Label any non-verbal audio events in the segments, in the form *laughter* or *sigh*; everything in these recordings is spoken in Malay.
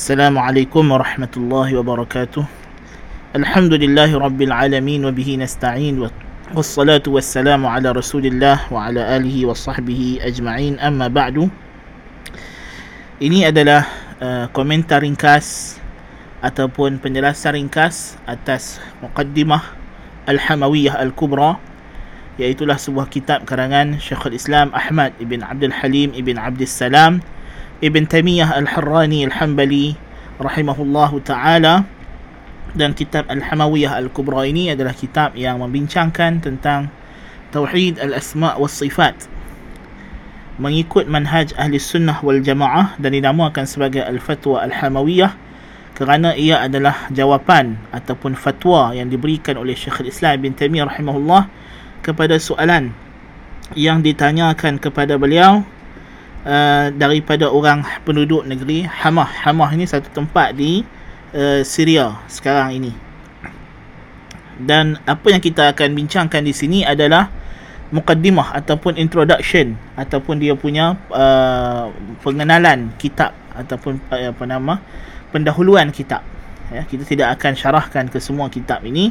السلام عليكم ورحمة الله وبركاته الحمد لله رب العالمين وبه نستعين والصلاة والسلام على رسول الله وعلى آله وصحبه أجمعين أما بعد Ini adalah uh, komentar ringkas ataupun penjelasan ringkas atas Muqaddimah Al-Hamawiyah Al-Kubra iaitulah sebuah kitab karangan Syekhul Islam Ahmad ibn Abdul Halim ibn Abdul Salam ibn Taimiyah Al-Harrani Al-Hambali rahimahullahu taala. Dan kitab Al-Hamawiyah Al-Kubra ini adalah kitab yang membincangkan tentang tauhid al-asma' was sifat mengikut manhaj ahli sunnah wal jamaah dan dinamakan sebagai Al-Fatwa Al-Hamawiyah kerana ia adalah jawapan ataupun fatwa yang diberikan oleh Syekhul Islam bin Taimiyah rahimahullah kepada soalan yang ditanyakan kepada beliau uh, daripada orang penduduk negeri Hamah. Hamah ini satu tempat di uh, Syria sekarang ini. Dan apa yang kita akan bincangkan di sini adalah mukaddimah ataupun introduction ataupun dia punya uh, pengenalan kitab ataupun uh, apa nama pendahuluan kitab ya kita tidak akan syarahkan ke semua kitab ini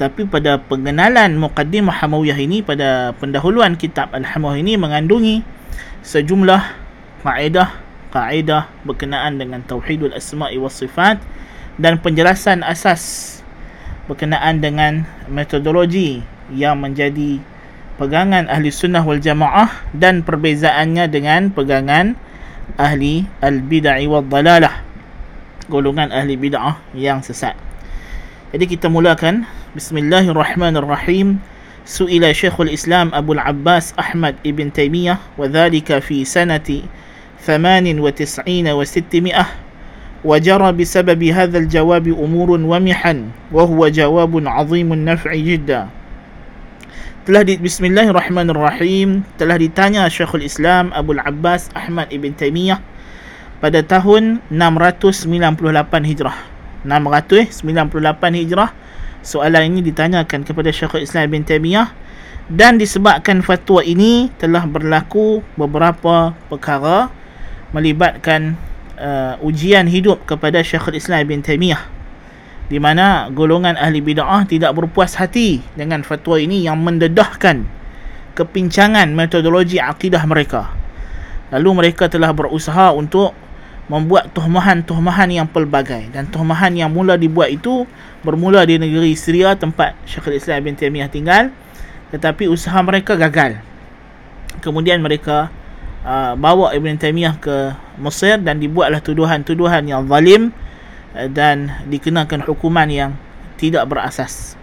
tapi pada pengenalan mukaddimah hamawiyah ini pada pendahuluan kitab al-hamawiyah ini mengandungi sejumlah kaedah kaedah berkenaan dengan tauhidul asma'i was sifat dan penjelasan asas berkenaan dengan metodologi yang menjadi pegangan ahli sunnah wal jamaah dan perbezaannya dengan pegangan ahli al-bid'ah wal dalalah golongan ahli bid'ah yang sesat. Jadi kita mulakan بسم الله الرحمن الرحيم. سئل شيخ الإسلام أبو العباس أحمد ابن تيمية وذلك في سنة ثمان وتسعين وستمائة وجرى بسبب هذا الجواب أمور ومحن وهو جواب عظيم النفع جدا. Telah di Bismillahirrahmanirrahim. Telah ditanya Syekhul Islam Abu Abbas Ahmad Ibn Taymiyah pada tahun 698 Hijrah. 698 Hijrah soalan ini ditanyakan kepada Syekhul Islam Ibn Taimiyah dan disebabkan fatwa ini telah berlaku beberapa perkara melibatkan uh, ujian hidup kepada Syekhul Islam Ibn Taimiyah di mana golongan ahli bid'ah tidak berpuas hati dengan fatwa ini yang mendedahkan kepincangan metodologi akidah mereka. Lalu mereka telah berusaha untuk membuat tuhmahan-tuhmahan yang pelbagai dan tuhmahan yang mula dibuat itu bermula di negeri Syria tempat Syekhul Islam Ibn Taimiyah tinggal tetapi usaha mereka gagal. Kemudian mereka uh, bawa Ibn Taimiyah ke Mesir dan dibuatlah tuduhan-tuduhan yang zalim dan dikenakan hukuman yang tidak berasas.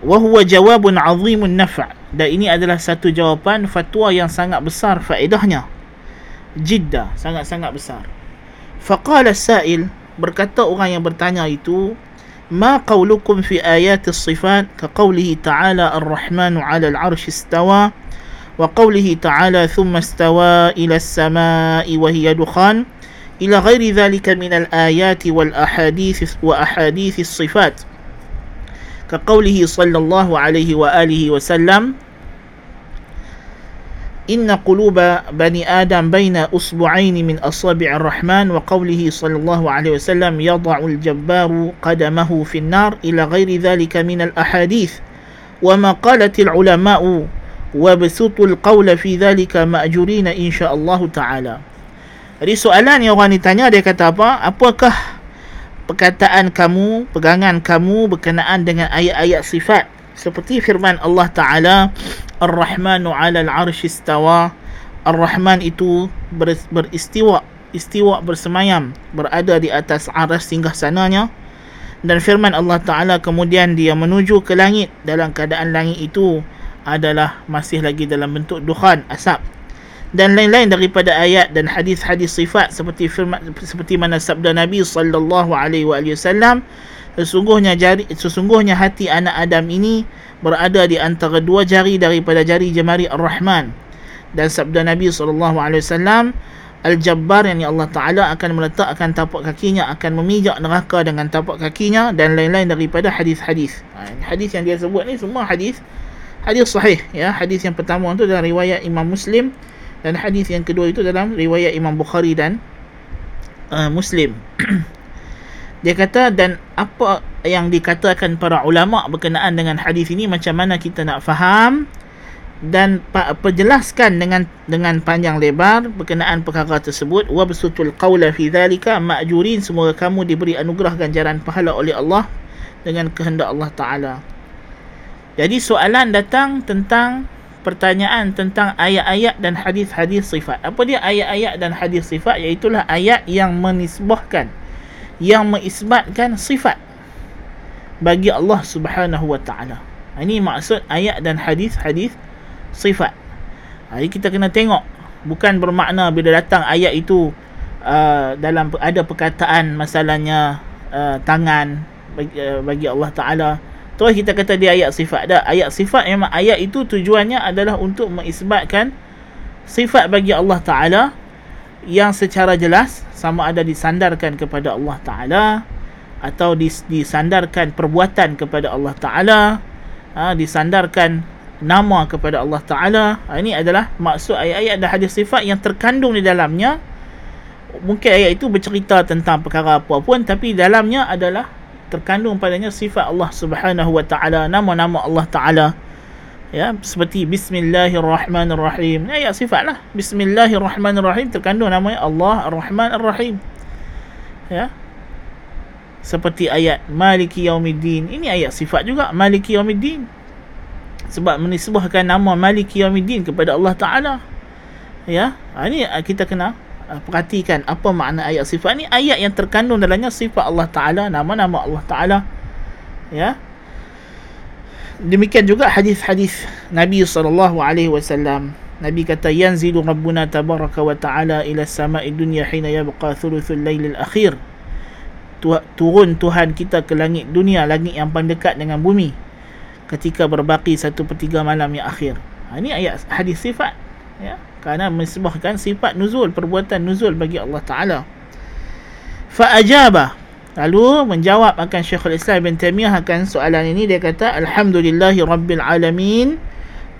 Wa huwa jawabun 'azimun naf' dan ini adalah satu jawapan fatwa yang sangat besar faedahnya Jidda sangat-sangat besar. Faqala sa'il berkata orang yang bertanya itu ما قولكم في آيات الصفات كقوله تعالى الرحمن على العرش استوى وقوله تعالى ثم استوى إلى السماء وهي دخان إلى غير ذلك من الآيات والأحاديث وأحاديث الصفات كقوله صلى الله عليه وآله وسلم إن قلوب بني آدم بين أصبعين من أصابع الرحمن وقوله صلى الله عليه وسلم يضع الجبار قدمه في النار إلى غير ذلك من الأحاديث وما قالت العلماء وبسطوا القول في ذلك مأجورين إن شاء الله تعالى Jadi soalan yang orang ni tanya dia kata apa? Apakah perkataan kamu, pegangan kamu berkenaan dengan ayat-ayat sifat seperti firman Allah Taala Ar-Rahmanu 'alal 'arsy istawa. Ar-Rahman itu ber, beristiwa, istiwa bersemayam, berada di atas aras singgah sananya. Dan firman Allah Taala kemudian dia menuju ke langit dalam keadaan langit itu adalah masih lagi dalam bentuk dukhan, asap dan lain-lain daripada ayat dan hadis-hadis sifat seperti firman seperti mana sabda Nabi sallallahu alaihi wasallam sesungguhnya jari sesungguhnya hati anak Adam ini berada di antara dua jari daripada jari jemari Ar-Rahman dan sabda Nabi wasallam Al-Jabbar yang Allah Ta'ala akan meletakkan tapak kakinya akan memijak neraka dengan tapak kakinya dan lain-lain daripada hadis-hadis. Ha, hadis yang dia sebut ni semua hadis hadis sahih ya. Hadis yang pertama tu dalam riwayat Imam Muslim dan hadis yang kedua itu dalam riwayat Imam Bukhari dan uh, Muslim. *clears throat* Dia kata dan apa yang dikatakan para ulama berkenaan dengan hadis ini macam mana kita nak faham dan perjelaskan dengan dengan panjang lebar berkenaan perkara tersebut wa basutul qawla fi dhalika ma'jurin semoga kamu diberi anugerah ganjaran pahala oleh Allah dengan kehendak Allah taala. Jadi soalan datang tentang pertanyaan tentang ayat-ayat dan hadis-hadis sifat. Apa dia ayat-ayat dan hadis sifat? Iaitulah ayat yang menisbahkan yang mengisbatkan sifat bagi Allah Subhanahu wa taala. Ini maksud ayat dan hadis-hadis sifat. Jadi kita kena tengok bukan bermakna bila datang ayat itu uh, dalam ada perkataan masalahnya uh, tangan bagi, uh, bagi Allah taala terus kita kata dia ayat sifat dah ayat sifat memang ayat itu tujuannya adalah untuk mengisbatkan sifat bagi Allah taala yang secara jelas sama ada disandarkan kepada Allah Ta'ala atau disandarkan perbuatan kepada Allah Ta'ala ha, disandarkan nama kepada Allah Ta'ala. Ha, ini adalah maksud ayat-ayat dan hadis sifat yang terkandung di dalamnya. Mungkin ayat itu bercerita tentang perkara apa pun tapi dalamnya adalah terkandung padanya sifat Allah Subhanahu Wa Ta'ala nama-nama Allah Ta'ala ya seperti bismillahirrahmanirrahim. Ini ayat sifat lah bismillahirrahmanirrahim terkandung namanya Allah Ar-Rahman Ar-Rahim ya. Seperti ayat maliki yaumiddin. Ini ayat sifat juga maliki yaumiddin. Sebab menisbahkan nama maliki yaumiddin kepada Allah Taala. Ya ini kita kena uh, perhatikan apa makna ayat sifat ni. Ayat yang terkandung dalamnya sifat Allah Taala nama-nama Allah Taala. Ya demikian juga hadis-hadis Nabi sallallahu alaihi wasallam. Nabi kata yanzilu rabbuna tabaraka wa taala ila samai dunya hina yabqa thuluthul lail al akhir turun Tuhan kita ke langit dunia langit yang paling dekat dengan bumi ketika berbaki satu per tiga malam yang akhir. Ha, ini ayat hadis sifat ya. Kerana mensebahkan sifat nuzul perbuatan nuzul bagi Allah taala. Fa ajaba Lalu menjawab akan Syekhul Islam Ibn Taymiyah akan soalan ini dia kata Alhamdulillahi Rabbil Alamin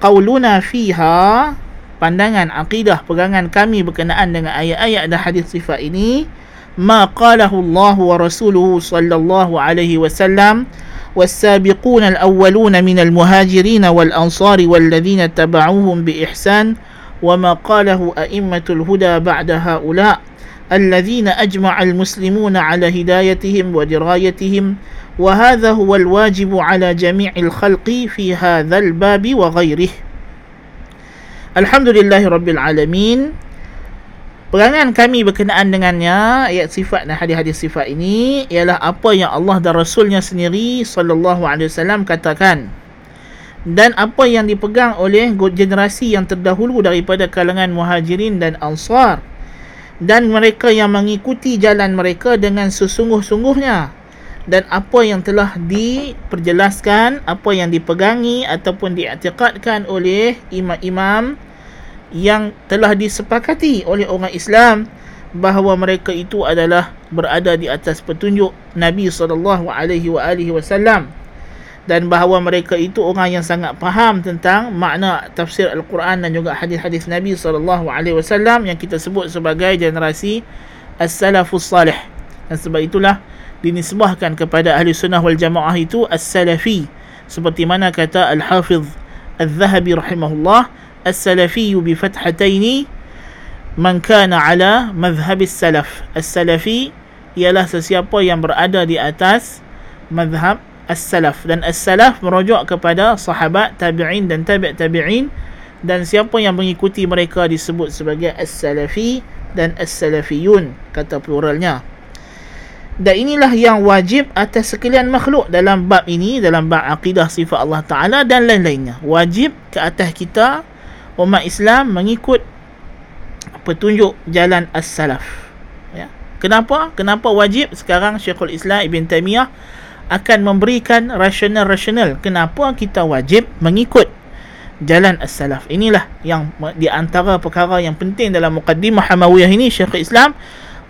Qawluna fiha Pandangan, akidah, pegangan kami berkenaan dengan ayat-ayat dan hadis sifat ini Ma qalahu Allah wa rasuluhu sallallahu alaihi wasallam والسابقون الأولون من المهاجرين والأنصار والذين تبعوهم بإحسان وما قاله أئمة الهدى بعد هؤلاء الذين أجمع المسلمون على هدايتهم ودرايتهم وهذا هو الواجب على جميع الخلق في هذا الباب وغيره الحمد لله رب العالمين Perangan kami berkenaan dengannya ayat sifat dan hadis-hadis sifat ini ialah apa yang Allah dan Rasulnya sendiri sallallahu alaihi wasallam katakan dan apa yang dipegang oleh generasi yang terdahulu daripada kalangan muhajirin dan ansar dan mereka yang mengikuti jalan mereka dengan sesungguh-sungguhnya. Dan apa yang telah diperjelaskan apa yang dipegangi ataupun diiktikadkan oleh imam-imam yang telah disepakati oleh orang Islam bahawa mereka itu adalah berada di atas petunjuk Nabi sallallahu alaihi wasallam dan bahawa mereka itu orang yang sangat faham tentang makna tafsir Al-Quran dan juga hadis-hadis Nabi sallallahu alaihi wasallam yang kita sebut sebagai generasi as-salafus salih. Dan sebab itulah dinisbahkan kepada ahli sunnah wal jamaah itu as-salafi seperti mana kata Al-Hafiz Al-Zahabi rahimahullah as-salafi bi fathataini man kana ala madhhab as-salaf. As-salafi ialah sesiapa yang berada di atas madhhab as-salaf dan as-salaf merujuk kepada sahabat tabi'in dan tabi' tabi'in dan siapa yang mengikuti mereka disebut sebagai as-salafi dan as-salafiyun kata pluralnya dan inilah yang wajib atas sekalian makhluk dalam bab ini dalam bab akidah sifat Allah Ta'ala dan lain-lainnya wajib ke atas kita umat Islam mengikut petunjuk jalan as-salaf ya. kenapa? kenapa wajib? sekarang Syekhul Islam Ibn Taymiyah akan memberikan rasional-rasional kenapa kita wajib mengikut jalan as-salaf. Inilah yang di antara perkara yang penting dalam muqaddimah Hamawiyah ini Syekh Islam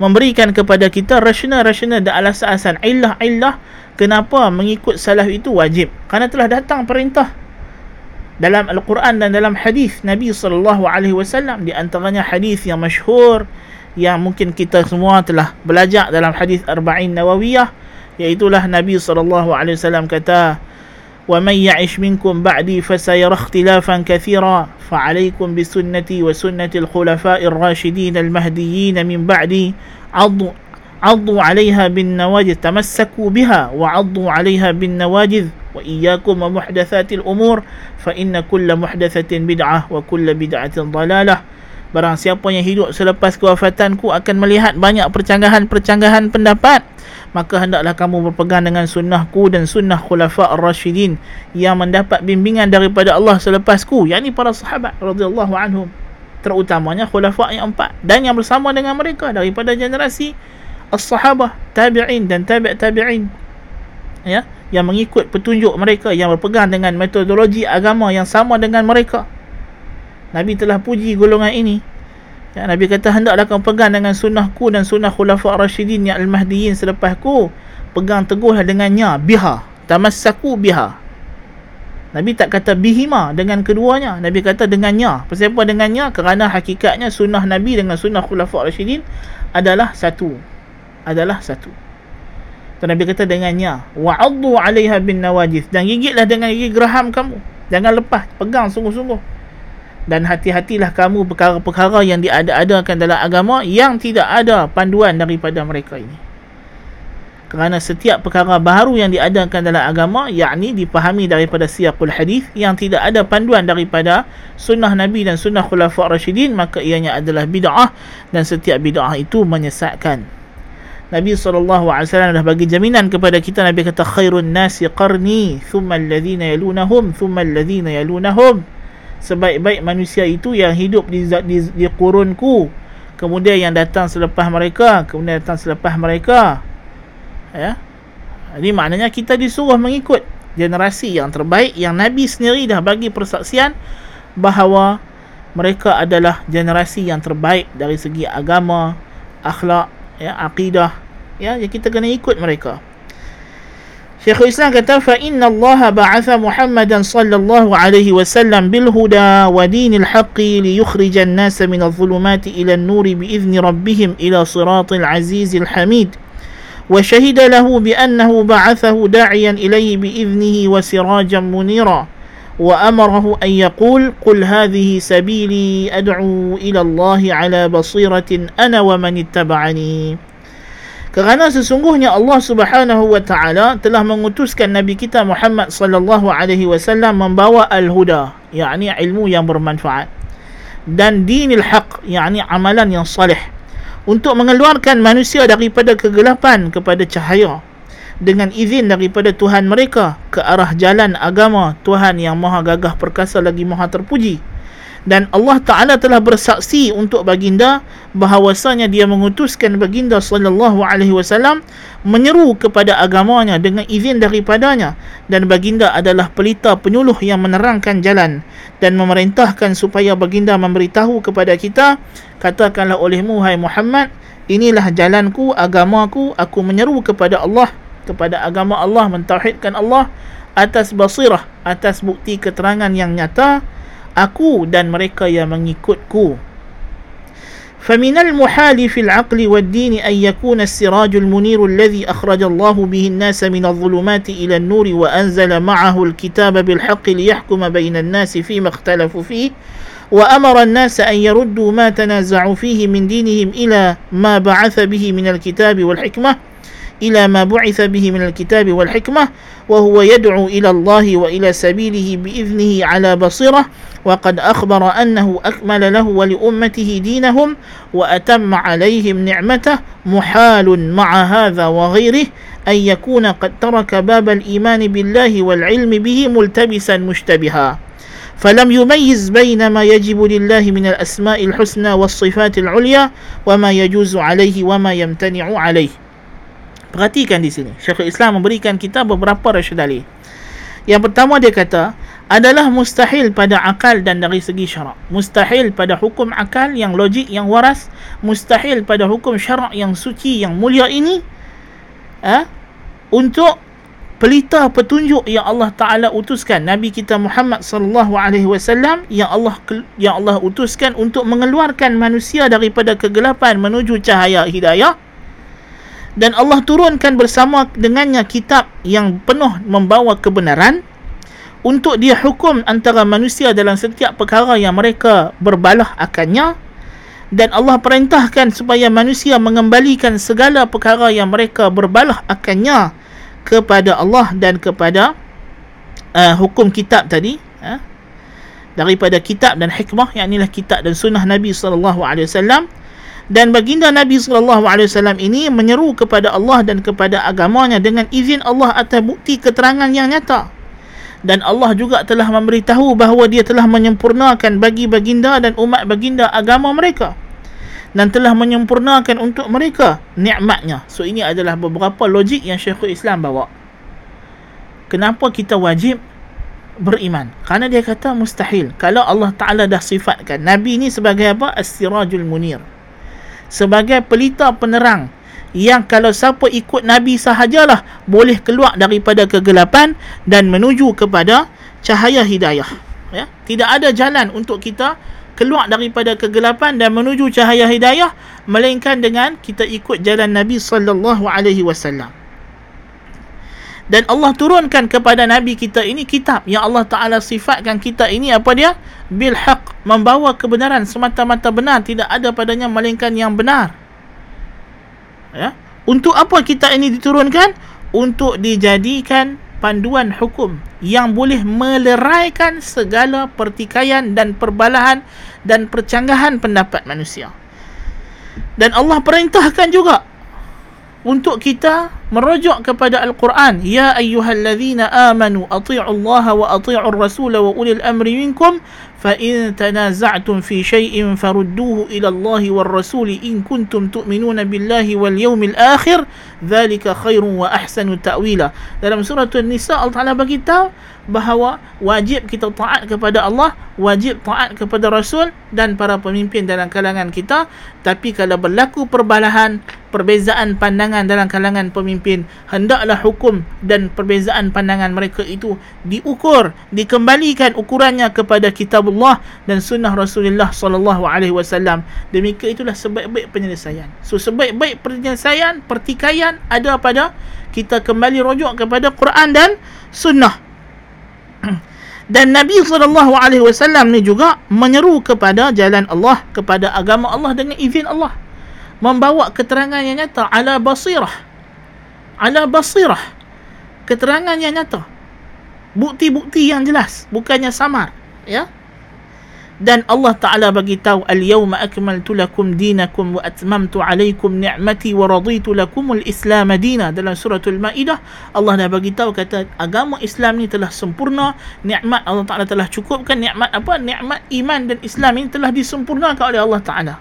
memberikan kepada kita rasional-rasional dan alasan-alasan illah-illah kenapa mengikut salaf itu wajib. Karena telah datang perintah dalam Al-Quran dan dalam hadis Nabi sallallahu alaihi wasallam di antaranya hadis yang masyhur yang mungkin kita semua telah belajar dalam hadis Arba'in Nawawiyah iaitulah Nabi SAW kata ومن يعش منكم بعدي فسيرى اختلافا كثيرا فعليكم بسنتي وسنة الخلفاء الراشدين المهديين من بعدي عضوا عضوا عليها بالنواجذ تمسكوا بها وعضوا عليها بالنواجذ وإياكم ومحدثات الأمور فإن كل محدثة بدعة وكل بدعة ضلالة Barang siapa yang hidup selepas kewafatanku akan melihat banyak percanggahan-percanggahan pendapat maka hendaklah kamu berpegang dengan sunnahku dan sunnah khulafa ar-rasyidin yang mendapat bimbingan daripada Allah selepasku yakni para sahabat radhiyallahu anhum terutamanya khulafa yang empat dan yang bersama dengan mereka daripada generasi as-sahabah tabi'in dan tabi' tabi'in ya yang mengikut petunjuk mereka yang berpegang dengan metodologi agama yang sama dengan mereka Nabi telah puji golongan ini. Ya, Nabi kata hendaklah kamu pegang dengan sunnahku dan sunnah khulafa rasyidin yang al-mahdiyin selepasku. Pegang teguhlah dengannya. Biha. Tamassaku biha. Nabi tak kata bihima dengan keduanya. Nabi kata dengannya. Kenapa dengannya? Kerana hakikatnya sunnah Nabi dengan sunnah khulafa rasyidin adalah satu. Adalah satu. Dan Nabi kata dengannya. Wa'addu alaiha bin nawajith. Dan gigitlah dengan gigi geraham kamu. Jangan lepas. Pegang sungguh-sungguh dan hati-hatilah kamu perkara-perkara yang diada-adakan dalam agama yang tidak ada panduan daripada mereka ini. Kerana setiap perkara baru yang diadakan dalam agama yakni dipahami daripada siyaqul hadis yang tidak ada panduan daripada sunnah Nabi dan sunnah khulafa rasyidin maka ianya adalah bid'ah dan setiap bid'ah itu menyesatkan. Nabi SAW dah bagi jaminan kepada kita Nabi kata khairun nasi qarni thumma alladhina yalunahum thumma alladhina yalunahum sebaik-baik manusia itu yang hidup di, di, di kurunku. Kemudian yang datang selepas mereka kemudian datang selepas mereka. Ya? Ini maknanya kita disuruh mengikut generasi yang terbaik yang Nabi sendiri dah bagi persaksian bahawa mereka adalah generasi yang terbaik dari segi agama akhlak ya akidah. Ya kita kena ikut mereka شيخ الإسلام كتب فإن الله بعث محمدا صلى الله عليه وسلم بالهدى ودين الحق ليخرج الناس من الظلمات إلى النور بإذن ربهم إلى صراط العزيز الحميد. وشهد له بأنه بعثه داعيا إليه بإذنه وسراجا منيرا. وأمره أن يقول قل هذه سبيلي أدعو إلى الله على بصيرة أنا ومن اتبعني. Kerana sesungguhnya Allah Subhanahu wa taala telah mengutuskan nabi kita Muhammad sallallahu alaihi wasallam membawa al-huda yakni ilmu yang bermanfaat dan dinil haq yakni amalan yang salih untuk mengeluarkan manusia daripada kegelapan kepada cahaya dengan izin daripada Tuhan mereka ke arah jalan agama Tuhan yang maha gagah perkasa lagi maha terpuji dan Allah Taala telah bersaksi untuk baginda bahawasanya dia mengutuskan baginda sallallahu alaihi wasallam menyeru kepada agamanya dengan izin daripadanya. Dan baginda adalah pelita penyuluh yang menerangkan jalan dan memerintahkan supaya baginda memberitahu kepada kita katakanlah olehmu hai Muhammad inilah jalanku agamaku aku menyeru kepada Allah kepada agama Allah mentauhidkan Allah atas basirah atas bukti keterangan yang nyata aku dan mereka yang mengikutku. فمن المحال في العقل والدين أن يكون السراج المنير الذي أخرج الله به الناس من الظلمات إلى النور وأنزل معه الكتاب بالحق ليحكم بين الناس فيما اختلفوا فيه وأمر الناس أن يردوا ما تنازعوا فيه من دينهم إلى ما بعث به من الكتاب والحكمة. إلى ما بعث به من الكتاب والحكمة وهو يدعو إلى الله وإلى سبيله بإذنه على بصيرة وقد أخبر أنه أكمل له ولأمته دينهم وأتم عليهم نعمته محال مع هذا وغيره أن يكون قد ترك باب الإيمان بالله والعلم به ملتبسا مشتبها. فلم يميز بين ما يجب لله من الأسماء الحسنى والصفات العليا وما يجوز عليه وما يمتنع عليه. Perhatikan di sini. Syekhul Islam memberikan kita beberapa rasyid dalil. Yang pertama dia kata, adalah mustahil pada akal dan dari segi syarak. Mustahil pada hukum akal yang logik, yang waras. Mustahil pada hukum syarak yang suci, yang mulia ini. Ha? Untuk pelita petunjuk yang Allah Taala utuskan Nabi kita Muhammad sallallahu alaihi wasallam yang Allah yang Allah utuskan untuk mengeluarkan manusia daripada kegelapan menuju cahaya hidayah dan Allah turunkan bersama dengannya kitab yang penuh membawa kebenaran untuk dia hukum antara manusia dalam setiap perkara yang mereka berbalah akannya. Dan Allah perintahkan supaya manusia mengembalikan segala perkara yang mereka berbalah akannya kepada Allah dan kepada uh, hukum kitab tadi uh, daripada kitab dan hikmah yang inilah kitab dan sunnah Nabi sallallahu alaihi wasallam dan baginda Nabi wasallam ini menyeru kepada Allah dan kepada agamanya dengan izin Allah atas bukti keterangan yang nyata dan Allah juga telah memberitahu bahawa dia telah menyempurnakan bagi baginda dan umat baginda agama mereka dan telah menyempurnakan untuk mereka nikmatnya. So ini adalah beberapa logik yang Syekhul Islam bawa. Kenapa kita wajib beriman? Karena dia kata mustahil. Kalau Allah Ta'ala dah sifatkan Nabi ini sebagai apa? As-sirajul munir. Sebagai pelita penerang yang kalau siapa ikut Nabi sahajalah boleh keluar daripada kegelapan dan menuju kepada cahaya hidayah. Ya? Tidak ada jalan untuk kita keluar daripada kegelapan dan menuju cahaya hidayah melainkan dengan kita ikut jalan Nabi sallallahu alaihi wasallam. Dan Allah turunkan kepada Nabi kita ini kitab yang Allah Taala sifatkan kita ini apa dia? Bil haq, membawa kebenaran semata-mata benar, tidak ada padanya melainkan yang benar. Ya? Untuk apa kita ini diturunkan? Untuk dijadikan panduan hukum yang boleh meleraikan segala pertikaian dan perbalahan dan percanggahan pendapat manusia. Dan Allah perintahkan juga untuk kita merujuk kepada Al-Quran ya ayyuhallazina amanu ati'u Allah wa ati'u ar-rasul wa ulil amri minkum fa in tanaza'tum fi shay'in farudduhu ila Allah war rasul in kuntum tu'minuna billahi wal yawmil akhir dhalika khairun wa ahsanu ta'wila dalam surah An-Nisa Allah Taala bagi tahu bahawa wajib kita taat kepada Allah wajib taat kepada Rasul dan para pemimpin dalam kalangan kita. Tapi kalau berlaku perbalahan perbezaan pandangan dalam kalangan pemimpin hendaklah hukum dan perbezaan pandangan mereka itu diukur dikembalikan ukurannya kepada kitabullah dan sunnah Rasulullah sallallahu alaihi wasallam. Demikian itulah sebaik-baik penyelesaian. So sebaik-baik penyelesaian pertikaian ada pada kita kembali rujuk kepada Quran dan sunnah *clears throat* dan Nabi wasallam ni juga menyeru kepada jalan Allah kepada agama Allah dengan izin Allah. Membawa keterangan yang nyata ala basirah. Ala basirah. Keterangan yang nyata. Bukti-bukti yang jelas bukannya samar ya dan Allah Taala bagi tahu al-yawma akmaltu lakum dinakum wa atmamtu alaykum ni'mati wa raditu lakum al-islam dina dalam surah al-maidah Allah dah bagi tahu kata agama Islam ni telah sempurna nikmat Allah Taala telah cukupkan nikmat apa nikmat iman dan Islam ini telah disempurnakan oleh Allah Taala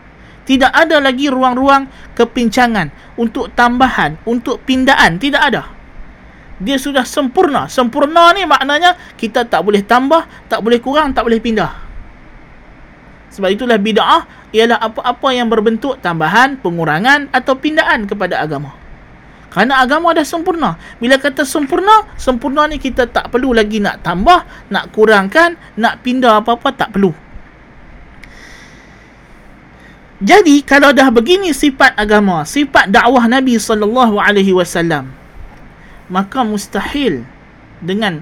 tidak ada lagi ruang-ruang kepincangan untuk tambahan, untuk pindaan. Tidak ada. Dia sudah sempurna. Sempurna ni maknanya kita tak boleh tambah, tak boleh kurang, tak boleh pindah. Sebab itulah bid'ah ialah apa-apa yang berbentuk tambahan, pengurangan atau pindaan kepada agama. Kerana agama dah sempurna. Bila kata sempurna, sempurna ni kita tak perlu lagi nak tambah, nak kurangkan, nak pindah apa-apa, tak perlu. Jadi kalau dah begini sifat agama, sifat dakwah Nabi sallallahu alaihi wasallam, maka mustahil dengan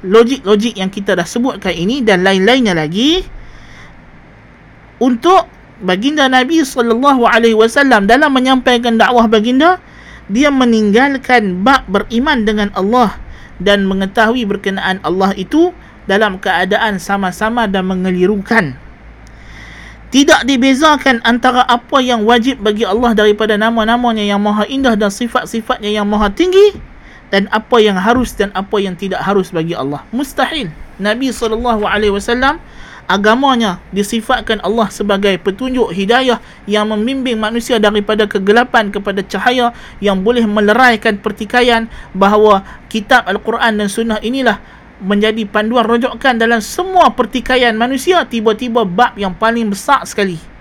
logik-logik yang kita dah sebutkan ini dan lain-lainnya lagi untuk baginda Nabi sallallahu alaihi wasallam dalam menyampaikan dakwah baginda dia meninggalkan bab beriman dengan Allah dan mengetahui berkenaan Allah itu dalam keadaan sama-sama dan mengelirukan tidak dibezakan antara apa yang wajib bagi Allah daripada nama-namanya yang maha indah dan sifat-sifatnya yang maha tinggi dan apa yang harus dan apa yang tidak harus bagi Allah. Mustahil. Nabi SAW agamanya disifatkan Allah sebagai petunjuk hidayah yang membimbing manusia daripada kegelapan kepada cahaya yang boleh meleraikan pertikaian bahawa kitab Al-Quran dan Sunnah inilah menjadi panduan rujukan dalam semua pertikaian manusia. Tiba-tiba bab yang paling besar sekali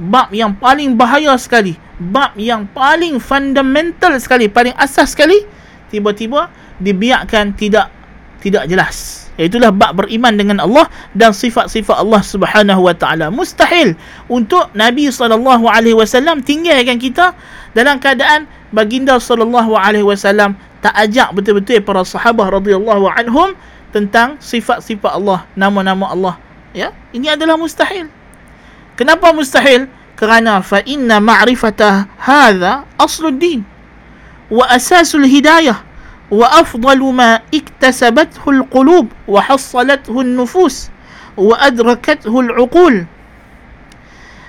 bab yang paling bahaya sekali bab yang paling fundamental sekali paling asas sekali tiba-tiba dibiarkan tidak tidak jelas Itulah bab beriman dengan Allah dan sifat-sifat Allah Subhanahu wa taala. Mustahil untuk Nabi sallallahu alaihi wasallam tinggalkan kita dalam keadaan baginda sallallahu alaihi wasallam tak ajak betul-betul para sahabat radhiyallahu anhum tentang sifat-sifat Allah, nama-nama Allah. Ya, ini adalah mustahil. Kenapa mustahil? Kerana fa inna ma'rifata hadha asluddin wa asasul hidayah وأفضل ما اكتسبته القلوب وحصلته النفوس وأدركته العقول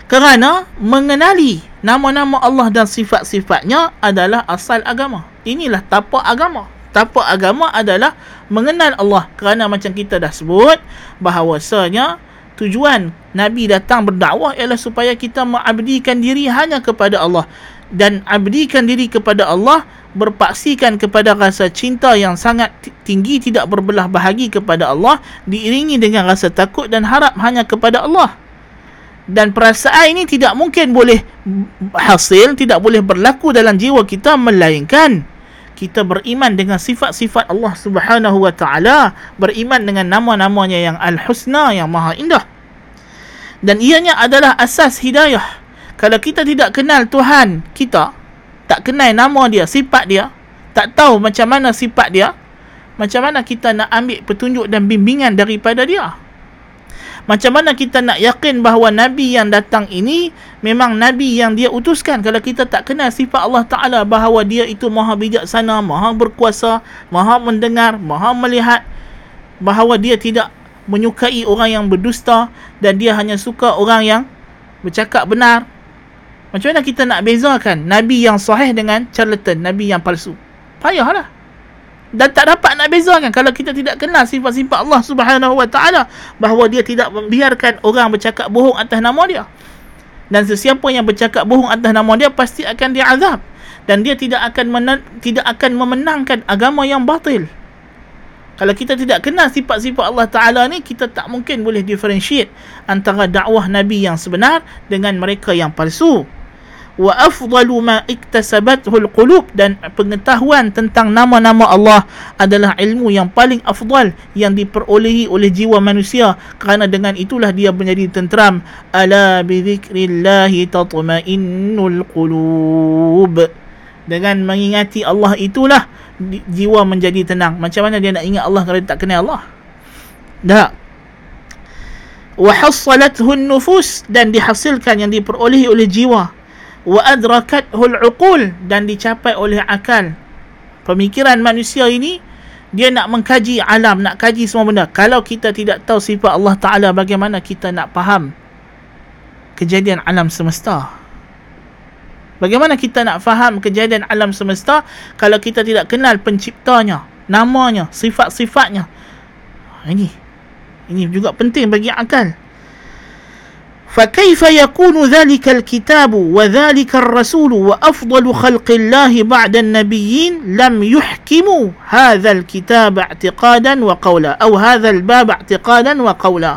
kerana mengenali nama-nama Allah dan sifat-sifatnya adalah asal agama. Inilah tapak agama. Tapak agama adalah mengenal Allah. Kerana macam kita dah sebut bahawasanya tujuan Nabi datang berdakwah ialah supaya kita mengabdikan diri hanya kepada Allah. Dan abdikan diri kepada Allah berpaksikan kepada rasa cinta yang sangat tinggi tidak berbelah bahagi kepada Allah diiringi dengan rasa takut dan harap hanya kepada Allah. Dan perasaan ini tidak mungkin boleh hasil tidak boleh berlaku dalam jiwa kita melainkan kita beriman dengan sifat-sifat Allah Subhanahu wa taala beriman dengan nama-namanya yang al-husna yang maha indah. Dan ianya adalah asas hidayah. Kalau kita tidak kenal Tuhan kita tak kenal nama dia, sifat dia, tak tahu macam mana sifat dia, macam mana kita nak ambil petunjuk dan bimbingan daripada dia? Macam mana kita nak yakin bahawa Nabi yang datang ini memang Nabi yang dia utuskan kalau kita tak kenal sifat Allah Ta'ala bahawa dia itu maha bijaksana, maha berkuasa, maha mendengar, maha melihat bahawa dia tidak menyukai orang yang berdusta dan dia hanya suka orang yang bercakap benar macam mana kita nak bezakan Nabi yang sahih dengan charlatan, Nabi yang palsu? Payahlah. Dan tak dapat nak bezakan kalau kita tidak kenal sifat-sifat Allah Subhanahu Wa Taala bahawa dia tidak membiarkan orang bercakap bohong atas nama dia. Dan sesiapa yang bercakap bohong atas nama dia pasti akan diazab dan dia tidak akan men- tidak akan memenangkan agama yang batil. Kalau kita tidak kenal sifat-sifat Allah Ta'ala ni, kita tak mungkin boleh differentiate antara dakwah Nabi yang sebenar dengan mereka yang palsu wa afdalu ma iktasabathu alqulub dan pengetahuan tentang nama-nama Allah adalah ilmu yang paling afdal yang diperolehi oleh jiwa manusia. Kerana dengan itulah dia menjadi tenteram. Ala bi dzikrillah tatma'innul qulub. Dengan mengingati Allah itulah jiwa menjadi tenang. Macam mana dia nak ingat Allah kalau dia tak kenal Allah? Tak. Wa hassalathu nufus dan dihasilkan yang diperolehi oleh jiwa wa adrakathu al-uqul dan dicapai oleh akal. Pemikiran manusia ini dia nak mengkaji alam nak kaji semua benda. Kalau kita tidak tahu sifat Allah taala bagaimana kita nak faham kejadian alam semesta? Bagaimana kita nak faham kejadian alam semesta kalau kita tidak kenal penciptanya namanya sifat-sifatnya? Ini. Ini juga penting bagi akal فكيف يكون ذلك الكتاب وذلك الرسول وافضل خلق الله بعد النبيين لم يحكموا هذا الكتاب اعتقادا وقولا او هذا الباب اعتقادا وقولا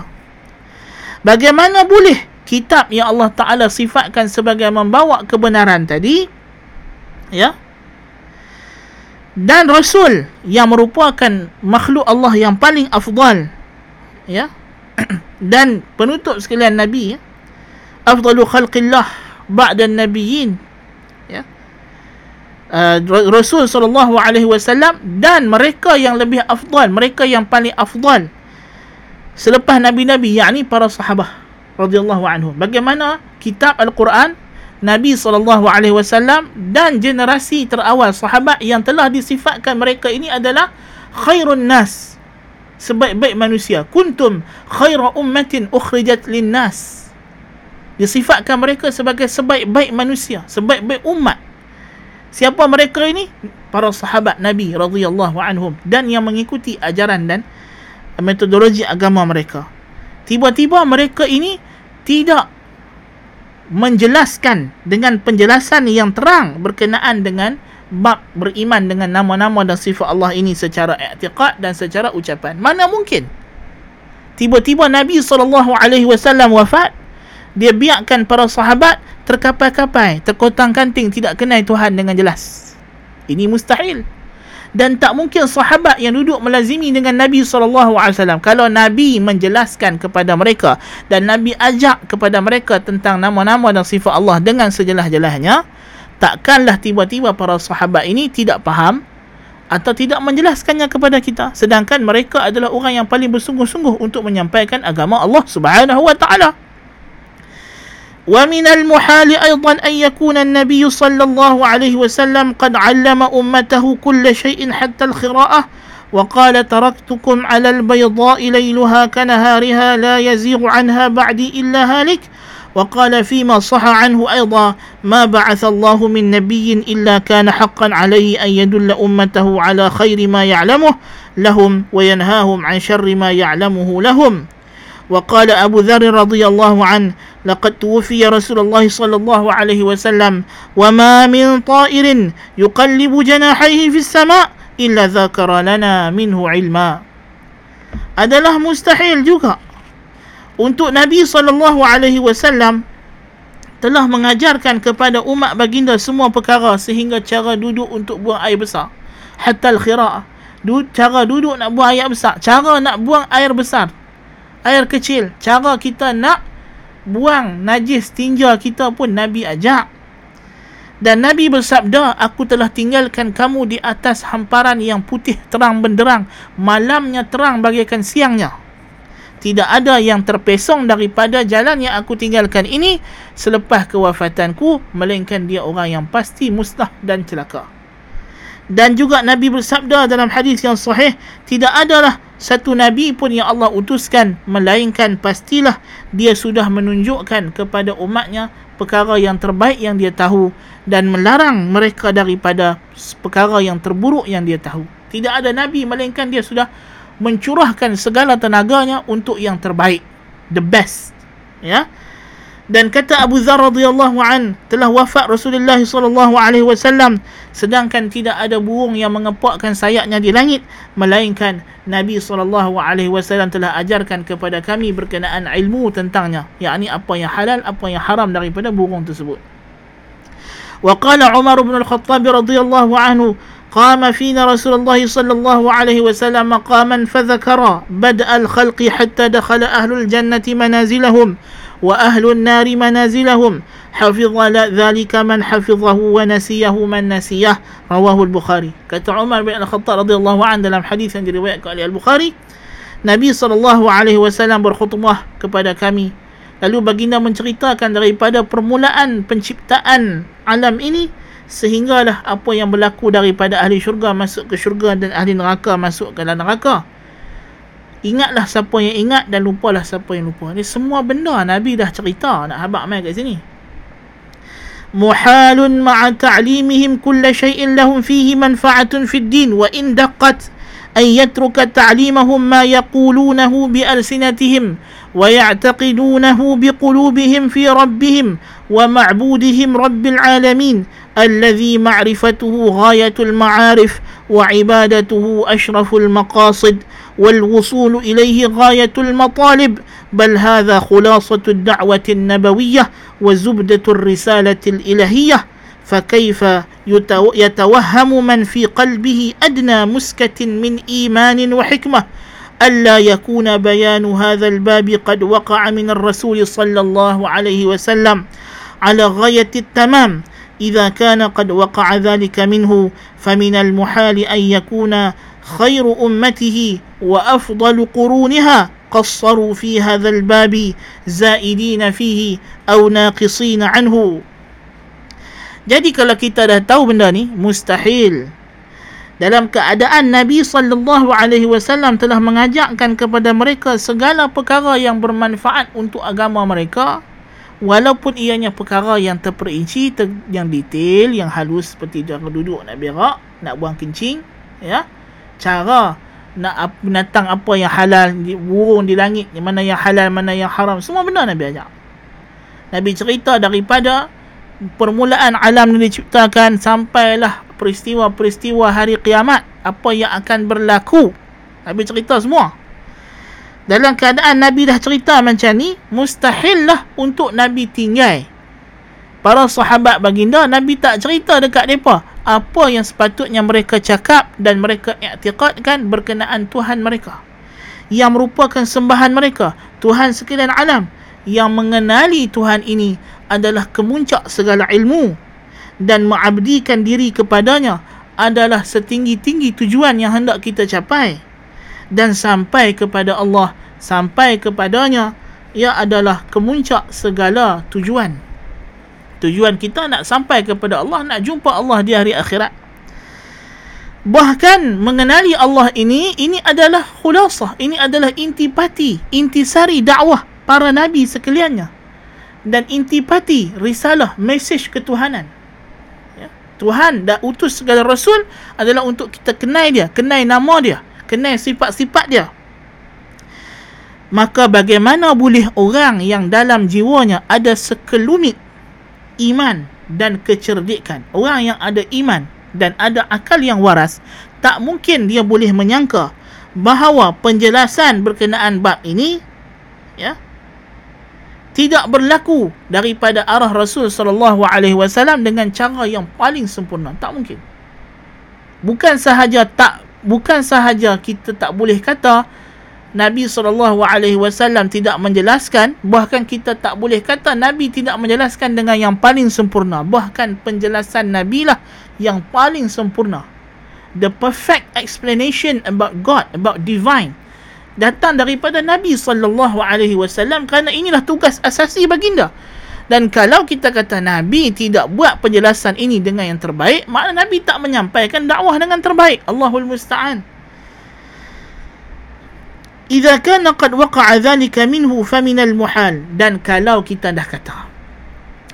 bagaimana boleh kitab yang Allah Taala sifatkan sebagai membawa kebenaran tadi ya dan rasul yang merupakan makhluk Allah yang paling afdal ya *clears throat* dan penutup sekalian nabi ya afdalu khalqillah ba'da nabiyyin ya. Uh, rasul sallallahu alaihi wasallam dan mereka yang lebih afdal mereka yang paling afdal selepas nabi-nabi yakni para sahabat radhiyallahu anhum. Bagaimana kitab al-Quran Nabi sallallahu alaihi wasallam dan generasi terawal sahabat yang telah disifatkan mereka ini adalah khairun nas sebaik-baik manusia. Kuntum khaira ummatin ukhrijat linnas. Disifatkan mereka sebagai sebaik-baik manusia sebaik-baik umat. Siapa mereka ini? Para sahabat nabi radhiyallahu anhum dan yang mengikuti ajaran dan metodologi agama mereka. Tiba-tiba mereka ini tidak menjelaskan dengan penjelasan yang terang berkenaan dengan bab beriman dengan nama-nama dan sifat Allah ini secara i'tiqad dan secara ucapan. Mana mungkin? Tiba-tiba Nabi SAW wafat, dia biarkan para sahabat terkapai-kapai, terkotang kanting, tidak kenal Tuhan dengan jelas. Ini mustahil. dan tak mungkin sahabat yang duduk melazimi dengan Nabi SAW kalau Nabi menjelaskan kepada mereka dan Nabi ajak kepada mereka tentang nama-nama dan sifat Allah dengan sejelas-jelasnya takkanlah tiba-tiba para sahabat ini tidak faham atau tidak menjelaskannya kepada kita sedangkan mereka adalah orang yang paling bersungguh-sungguh untuk menyampaikan agama Allah Subhanahu wa taala ومن المحال أيضا أن يكون النبي صلى الله عليه وسلم قد علم أمته كل شيء حتى الخراءة وقال تركتكم على البيضاء ليلها كنهارها لا يزيغ عنها بعدي إلا هالك وقال فيما صح عنه أيضا ما بعث الله من نبي إلا كان حقا عليه أن يدل أمته على خير ما يعلمه لهم وينهاهم عن شر ما يعلمه لهم. وقال أبو ذر رضي الله عنه لقد توفي رسول الله صلى الله عليه وسلم وما من طائر يقلب جناحيه في السماء إلا ذكر لنا منه علما. adalah mustahil juga untuk Nabi sallallahu alaihi wasallam telah mengajarkan kepada umat baginda semua perkara sehingga cara duduk untuk buang air besar. Hatta al-khira'ah cara duduk nak buang air besar. Cara nak buang air besar. Air kecil. Cara kita nak buang najis tinja kita pun Nabi ajak. Dan Nabi bersabda, aku telah tinggalkan kamu di atas hamparan yang putih terang benderang, malamnya terang bagaikan siangnya. Tidak ada yang terpesong daripada jalan yang aku tinggalkan ini selepas kewafatanku, melainkan dia orang yang pasti musnah dan celaka. Dan juga Nabi bersabda dalam hadis yang sahih, tidak adalah satu nabi pun yang Allah utuskan melainkan pastilah dia sudah menunjukkan kepada umatnya perkara yang terbaik yang dia tahu dan melarang mereka daripada perkara yang terburuk yang dia tahu. Tidak ada nabi melainkan dia sudah mencurahkan segala tenaganya untuk yang terbaik, the best. Ya. Dan kata Abu Dzar radhiyallahu an telah wafat Rasulullah sallallahu alaihi wasallam sedangkan tidak ada burung yang mengepakkan sayapnya di langit melainkan Nabi sallallahu alaihi wasallam telah ajarkan kepada kami berkenaan ilmu tentangnya yakni apa yang halal apa yang haram daripada burung tersebut. Wa qala Umar bin Al-Khattab radhiyallahu anhu قام فينا رسول الله صلى الله عليه وسلم مقاما فذكر بدء الخلق حتى دخل أهل الجنة منازلهم وأهل النار منازلهم حفظ ذلك من حفظه ونسيه من نسيه رواه البخاري kata Umar bin Al-Khattab radhiyallahu an dalam hadis yang diriwayatkan oleh Al-Bukhari Nabi sallallahu alaihi wasallam berkhutbah kepada kami lalu baginda menceritakan daripada permulaan penciptaan alam ini sehinggalah apa yang berlaku daripada ahli syurga masuk ke syurga dan ahli neraka masuk ke dalam neraka ingatlah siapa yang ingat dan lupalah siapa yang lupa. Ini semua benda Nabi dah cerita nak habaq mai kat sini. Muhalun ma'a ta'limihim kulla shay'in lahum fihi manfa'atun fid din wa in daqqat أن يترك تعليمهم ما يقولونه بألسنتهم ويعتقدونه بقلوبهم في ربهم ومعبودهم رب العالمين الذي معرفته غاية المعارف وعبادته أشرف المقاصد والوصول إليه غاية المطالب بل هذا خلاصة الدعوة النبوية وزبدة الرسالة الإلهية. فكيف يتوهم من في قلبه أدنى مسكة من إيمان وحكمة؟ ألا يكون بيان هذا الباب قد وقع من الرسول صلى الله عليه وسلم على غاية التمام إذا كان قد وقع ذلك منه فمن المحال أن يكون خير أمته وأفضل قرونها قصروا في هذا الباب زائدين فيه أو ناقصين عنه Jadi kalau kita dah tahu benda ni mustahil dalam keadaan Nabi sallallahu alaihi wasallam telah mengajarkan kepada mereka segala perkara yang bermanfaat untuk agama mereka walaupun ianya perkara yang terperinci ter, yang detail yang halus seperti cara duduk nak berak nak buang kencing ya. Cara nak binatang apa yang halal burung di langit mana yang halal mana yang haram semua benda Nabi ajar Nabi cerita daripada permulaan alam ini diciptakan sampailah peristiwa-peristiwa hari kiamat apa yang akan berlaku. Nabi cerita semua dalam keadaan Nabi dah cerita macam ni mustahil lah untuk Nabi tinggal. Para sahabat baginda Nabi tak cerita dekat mereka apa yang sepatutnya mereka cakap dan mereka iktiqadkan berkenaan Tuhan mereka. Yang merupakan sembahan mereka Tuhan sekalian alam yang mengenali Tuhan ini adalah kemuncak segala ilmu dan mengabdikan diri kepadanya adalah setinggi-tinggi tujuan yang hendak kita capai dan sampai kepada Allah sampai kepadanya ia adalah kemuncak segala tujuan. Tujuan kita nak sampai kepada Allah nak jumpa Allah di hari akhirat. Bahkan mengenali Allah ini ini adalah khulasah ini adalah intipati intisari dakwah para nabi sekaliannya. Dan intipati risalah mesej ketuhanan. Ya. Tuhan dah utus segala rasul adalah untuk kita kenal dia kenal nama dia kenal sifat-sifat dia maka bagaimana boleh orang yang dalam jiwanya ada sekelumit iman dan kecerdikan. Orang yang ada iman dan ada akal yang waras, tak mungkin dia boleh menyangka bahawa penjelasan berkenaan bab ini ya tidak berlaku daripada arah Rasul sallallahu alaihi wasallam dengan cara yang paling sempurna. Tak mungkin. Bukan sahaja tak bukan sahaja kita tak boleh kata Nabi SAW tidak menjelaskan bahkan kita tak boleh kata Nabi tidak menjelaskan dengan yang paling sempurna. Bahkan penjelasan Nabi lah yang paling sempurna. The perfect explanation about God about divine datang daripada Nabi SAW kerana inilah tugas asasi baginda dan kalau kita kata Nabi tidak buat penjelasan ini dengan yang terbaik makna Nabi tak menyampaikan dakwah dengan terbaik. Allahul Musta'an. Iza kana qad waqa'a dhalika minhu famin al-muhal dan kalau kita dah kata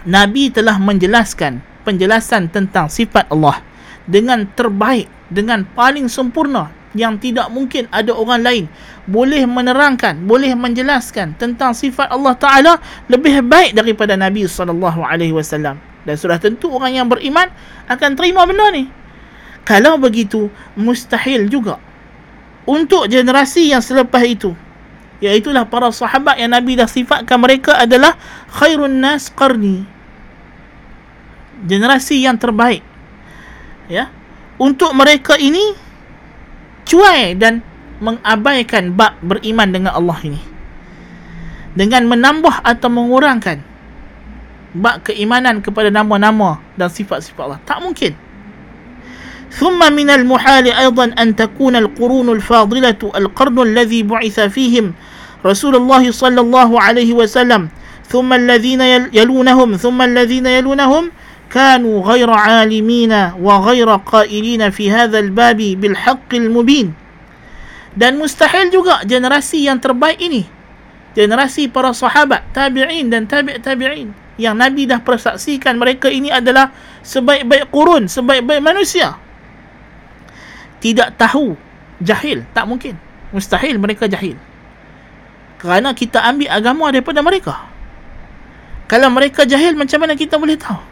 Nabi telah menjelaskan penjelasan tentang sifat Allah dengan terbaik dengan paling sempurna yang tidak mungkin ada orang lain. Boleh menerangkan boleh menjelaskan tentang sifat Allah taala lebih baik daripada Nabi sallallahu alaihi wasallam. Dan sudah tentu orang yang beriman akan terima benda ni. Kalau begitu mustahil juga untuk generasi yang selepas itu iaitulah para sahabat yang Nabi dah sifatkan mereka adalah khairun nas qarni. Generasi yang terbaik. Ya? Untuk mereka ini cuai dan mengabaikan bab beriman dengan Allah ini dengan menambah atau mengurangkan bab keimanan kepada nama-nama dan sifat-sifat Allah tak mungkin ثم من المحال أيضا أن تكون القرون الفاضلة القرن الذي بعث فيهم رسول الله صلى الله عليه وسلم ثم الذين يلونهم ثم الذين يلونهم كانوا غير عالمين وغير قائلين في هذا الباب بالحق المبين dan mustahil juga generasi yang terbaik ini generasi para sahabat tabi'in dan tabi' tabi'in yang Nabi dah persaksikan mereka ini adalah sebaik-baik kurun sebaik-baik manusia tidak tahu jahil tak mungkin mustahil mereka jahil kerana kita ambil agama daripada mereka kalau mereka jahil macam mana kita boleh tahu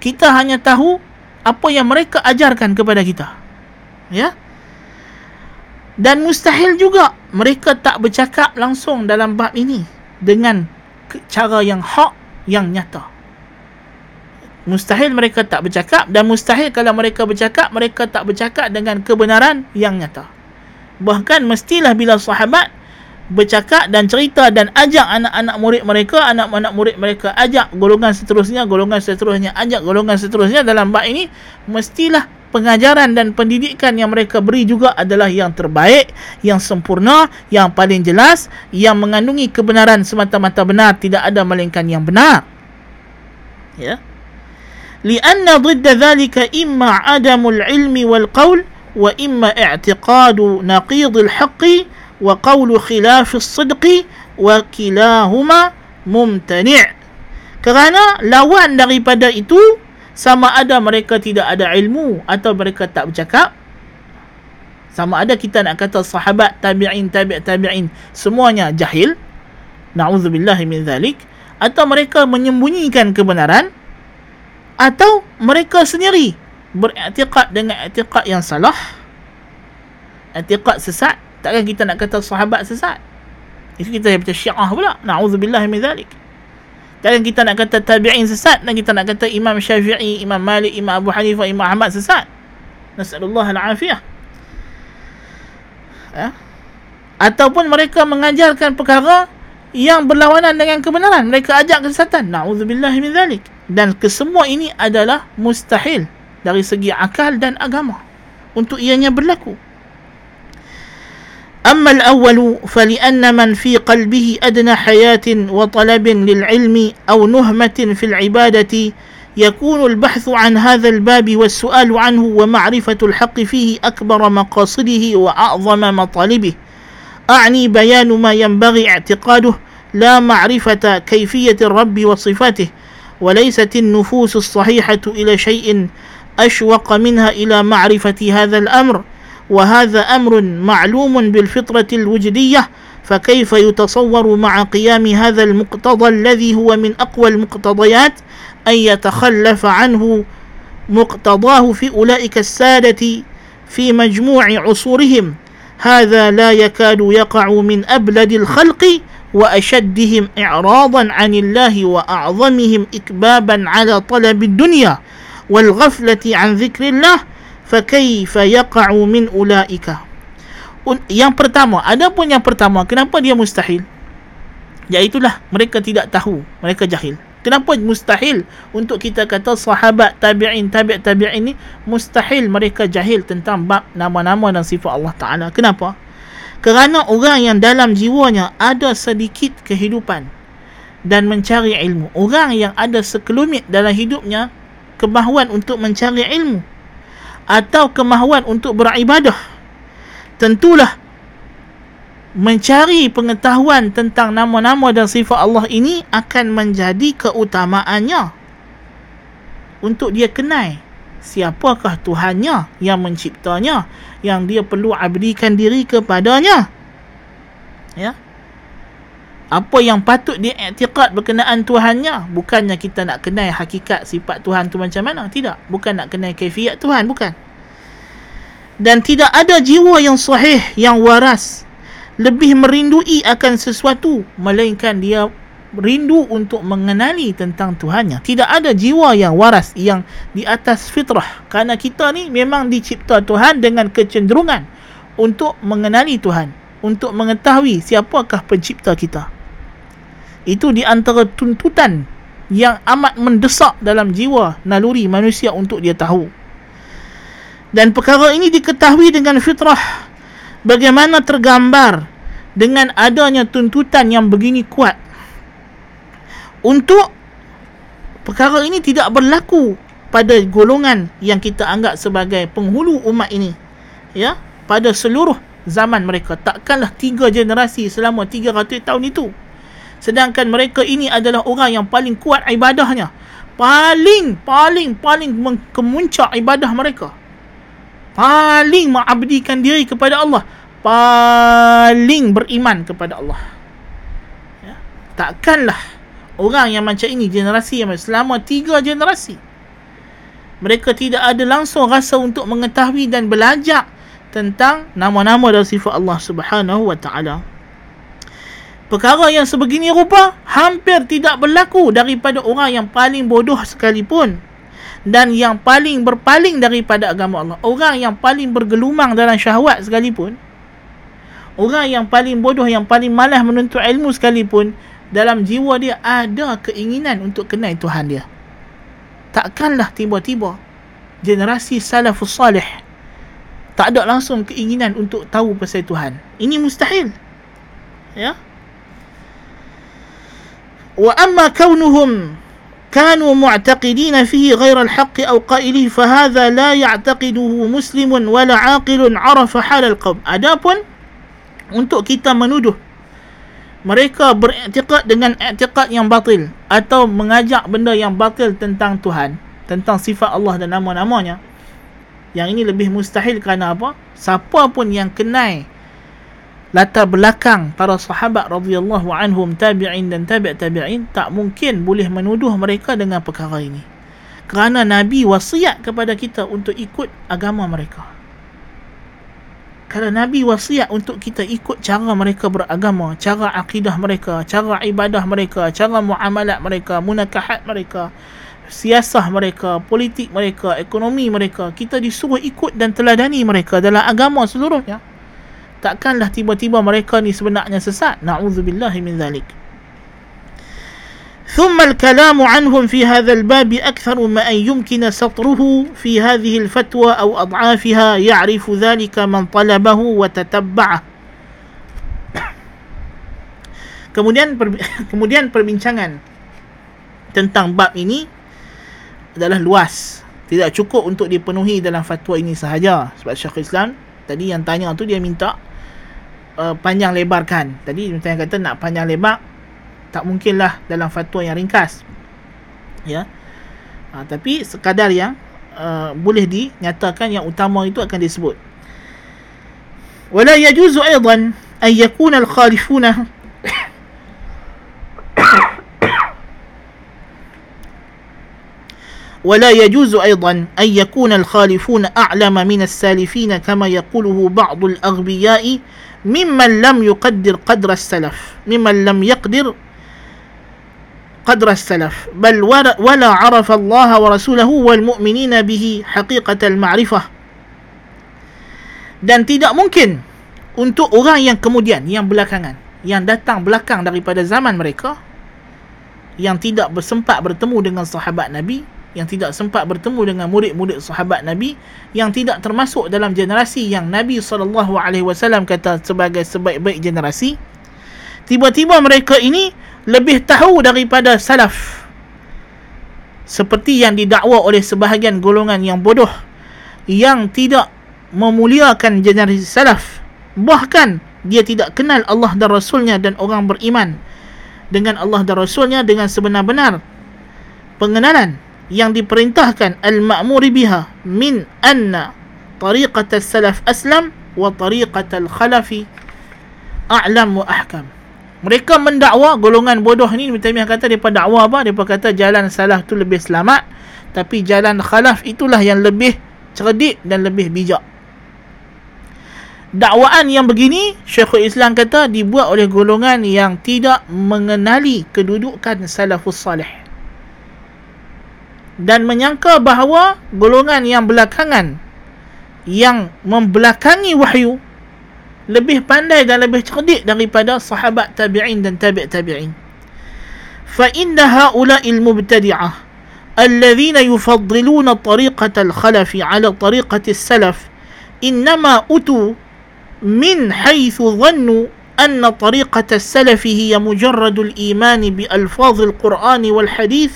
Kita hanya tahu apa yang mereka ajarkan kepada kita. Ya? Dan mustahil juga mereka tak bercakap langsung dalam bab ini dengan cara yang hak yang nyata. Mustahil mereka tak bercakap dan mustahil kalau mereka bercakap mereka tak bercakap dengan kebenaran yang nyata. Bahkan mestilah bila sahabat bercakap dan cerita dan ajak anak-anak murid mereka anak-anak murid mereka ajak golongan seterusnya golongan seterusnya ajak golongan seterusnya dalam bab ini mestilah pengajaran dan pendidikan yang mereka beri juga adalah yang terbaik yang sempurna yang paling jelas yang mengandungi kebenaran semata-mata benar tidak ada melainkan yang benar ya yeah. لأن ضد ذلك إما عدم العلم والقول وإما اعتقاد نقيض الحق وقول sidqi wa kilahuma mumtani' kerana lawan daripada itu sama ada mereka tidak ada ilmu atau mereka tak bercakap. Sama ada kita nak kata sahabat tabi'in tabi' tabi'in semuanya jahil. Na'udzubillahi min zalik. Atau mereka menyembunyikan kebenaran atau mereka sendiri beriktikad dengan iktikad yang salah. Iktikad sesat takkan kita nak kata sahabat sesat itu kita yang baca syiah pula na'udzubillah min zalik Kadang kita nak kata tabi'in sesat dan kita nak kata Imam Syafi'i, Imam Malik, Imam Abu Hanifah, Imam Ahmad sesat. Nasallallahu al-afiyah. Ya? Ataupun mereka mengajarkan perkara yang berlawanan dengan kebenaran. Mereka ajak kesesatan. Na'udzubillah min zalik. Dan kesemua ini adalah mustahil dari segi akal dan agama. Untuk ianya berlaku. أما الأول فلأن من في قلبه أدنى حياة وطلب للعلم أو نهمة في العبادة يكون البحث عن هذا الباب والسؤال عنه ومعرفة الحق فيه أكبر مقاصده وأعظم مطالبه. أعني بيان ما ينبغي اعتقاده لا معرفة كيفية الرب وصفاته وليست النفوس الصحيحة إلى شيء أشوق منها إلى معرفة هذا الأمر. وهذا أمر معلوم بالفطرة الوجدية فكيف يتصور مع قيام هذا المقتضى الذي هو من أقوى المقتضيات؟ أن يتخلف عنه مقتضاه في أولئك السادة في مجموع عصورهم. هذا لا يكاد يقع من أبلد الخلق وأشدهم اعراضا عن الله وأعظمهم اكبابا على طلب الدنيا والغفلة عن ذكر الله. Fakaifa yaqa'u min ulaika? Yang pertama ada pun yang pertama kenapa dia mustahil? Iaitulah mereka tidak tahu mereka jahil. Kenapa mustahil untuk kita kata sahabat tabi'in tabi' tabi'in ni mustahil mereka jahil tentang bab nama-nama dan sifat Allah Taala? Kenapa? Kerana orang yang dalam jiwanya ada sedikit kehidupan dan mencari ilmu. Orang yang ada sekelumit dalam hidupnya kemahuan untuk mencari ilmu atau kemahuan untuk beribadah. Tentulah mencari pengetahuan tentang nama-nama dan sifat Allah ini akan menjadi keutamaannya untuk dia kenal siapakah Tuhannya yang menciptanya yang dia perlu abdikan diri kepadanya. Ya apa yang patut dia i'tiqad berkenaan Tuhannya? Bukannya kita nak kenal hakikat sifat Tuhan tu macam mana? Tidak. Bukan nak kenal kaifiat Tuhan bukan. Dan tidak ada jiwa yang sahih yang waras lebih merindui akan sesuatu melainkan dia rindu untuk mengenali tentang Tuhannya. Tidak ada jiwa yang waras yang di atas fitrah. Kerana kita ni memang dicipta Tuhan dengan kecenderungan untuk mengenali Tuhan untuk mengetahui siapakah pencipta kita itu di antara tuntutan yang amat mendesak dalam jiwa naluri manusia untuk dia tahu. Dan perkara ini diketahui dengan fitrah bagaimana tergambar dengan adanya tuntutan yang begini kuat. Untuk perkara ini tidak berlaku pada golongan yang kita anggap sebagai penghulu umat ini ya pada seluruh zaman mereka. Takkanlah tiga generasi selama 300 tahun itu sedangkan mereka ini adalah orang yang paling kuat ibadahnya. Paling paling paling kemuncak ibadah mereka. Paling mengabdikan diri kepada Allah. Paling beriman kepada Allah. Ya. takkanlah orang yang macam ini generasi yang selama tiga generasi mereka tidak ada langsung rasa untuk mengetahui dan belajar tentang nama-nama dan sifat Allah Subhanahu wa taala Perkara yang sebegini rupa hampir tidak berlaku daripada orang yang paling bodoh sekalipun dan yang paling berpaling daripada agama Allah. Orang yang paling bergelumang dalam syahwat sekalipun orang yang paling bodoh yang paling malas menuntut ilmu sekalipun dalam jiwa dia ada keinginan untuk kenal Tuhan dia. Takkanlah tiba-tiba generasi salafus salih tak ada langsung keinginan untuk tahu pasal Tuhan. Ini mustahil. Ya? وأما كونهم كانوا معتقدين فيه غير الحق أو قائله فهذا لا يعتقده مسلم ولا عاقل عرف حال القوم Adapun untuk kita menuduh mereka beriktikad dengan iktikad yang batil atau mengajak benda yang batil tentang Tuhan tentang sifat Allah dan nama-namanya yang ini lebih mustahil kerana apa siapa pun yang kenal latar belakang para sahabat radhiyallahu anhum tabi'in dan tabi' tabi'in tak mungkin boleh menuduh mereka dengan perkara ini kerana nabi wasiat kepada kita untuk ikut agama mereka kalau Nabi wasiat untuk kita ikut cara mereka beragama, cara akidah mereka, cara ibadah mereka, cara muamalat mereka, munakahat mereka, siasah mereka, politik mereka, ekonomi mereka, kita disuruh ikut dan teladani mereka dalam agama seluruhnya Takkanlah tiba-tiba mereka ni sebenarnya sesat. Na'udzubillahi min zalik. ثم الكلام عنهم في هذا الباب أكثر ما أن يمكن سطره في هذه الفتوى أو أضعافها يعرف ذلك من طلبه وتتبعه kemudian *laughs* kemudian perbincangan tentang bab ini adalah luas tidak cukup untuk dipenuhi dalam fatwa ini sahaja sebab Syekh Islam tadi yang tanya tu dia minta uh, panjang lebarkan tadi saya kata nak panjang lebar tak mungkinlah dalam fatwa yang ringkas ya ha, tapi sekadar yang uh, boleh dinyatakan yang utama itu akan disebut wala yajuzu aidan an yakuna al-khalifuna ولا يجوز أيضا أن يكون الخالفون أعلم من السالفين كما يقوله بعض الأغبياء ممن لم يقدر قدر السلف ممن لم يقدر قدر السلف بل ولا عرف الله ورسوله والمؤمنين به حقيقة المعرفة dan tidak mungkin untuk orang yang kemudian yang belakangan yang datang belakang daripada zaman mereka yang tidak bersempat bertemu dengan sahabat Nabi yang tidak sempat bertemu dengan murid-murid sahabat Nabi yang tidak termasuk dalam generasi yang Nabi SAW kata sebagai sebaik-baik generasi tiba-tiba mereka ini lebih tahu daripada salaf. Seperti yang didakwa oleh sebahagian golongan yang bodoh yang tidak memuliakan generasi salaf. Bahkan dia tidak kenal Allah dan Rasulnya dan orang beriman dengan Allah dan Rasulnya dengan sebenar-benar. Pengenalan yang diperintahkan al-ma'muri biha min anna tariqat salaf aslam wa tariqat al-khalafi a'lam wa ahkam. Mereka mendakwa golongan bodoh ni Ibn Taymiyah kata mereka dakwa apa? Mereka kata jalan salah tu lebih selamat tapi jalan khalaf itulah yang lebih cerdik dan lebih bijak. Dakwaan yang begini Syekhul Islam kata dibuat oleh golongan yang tidak mengenali kedudukan salafus salih dan menyangka bahawa golongan yang belakangan yang membelakangi wahyu lebih pandai dan lebih cerdik daripada sahabat tabi'in dan tabi' tabi'in. Fa inna haula'il mubtadi'ah الذين يفضلون طريقة utu min طريقة dhannu anna أتوا من حيث hiya أن طريقة السلف هي مجرد الإيمان بألفاظ القرآن والحديث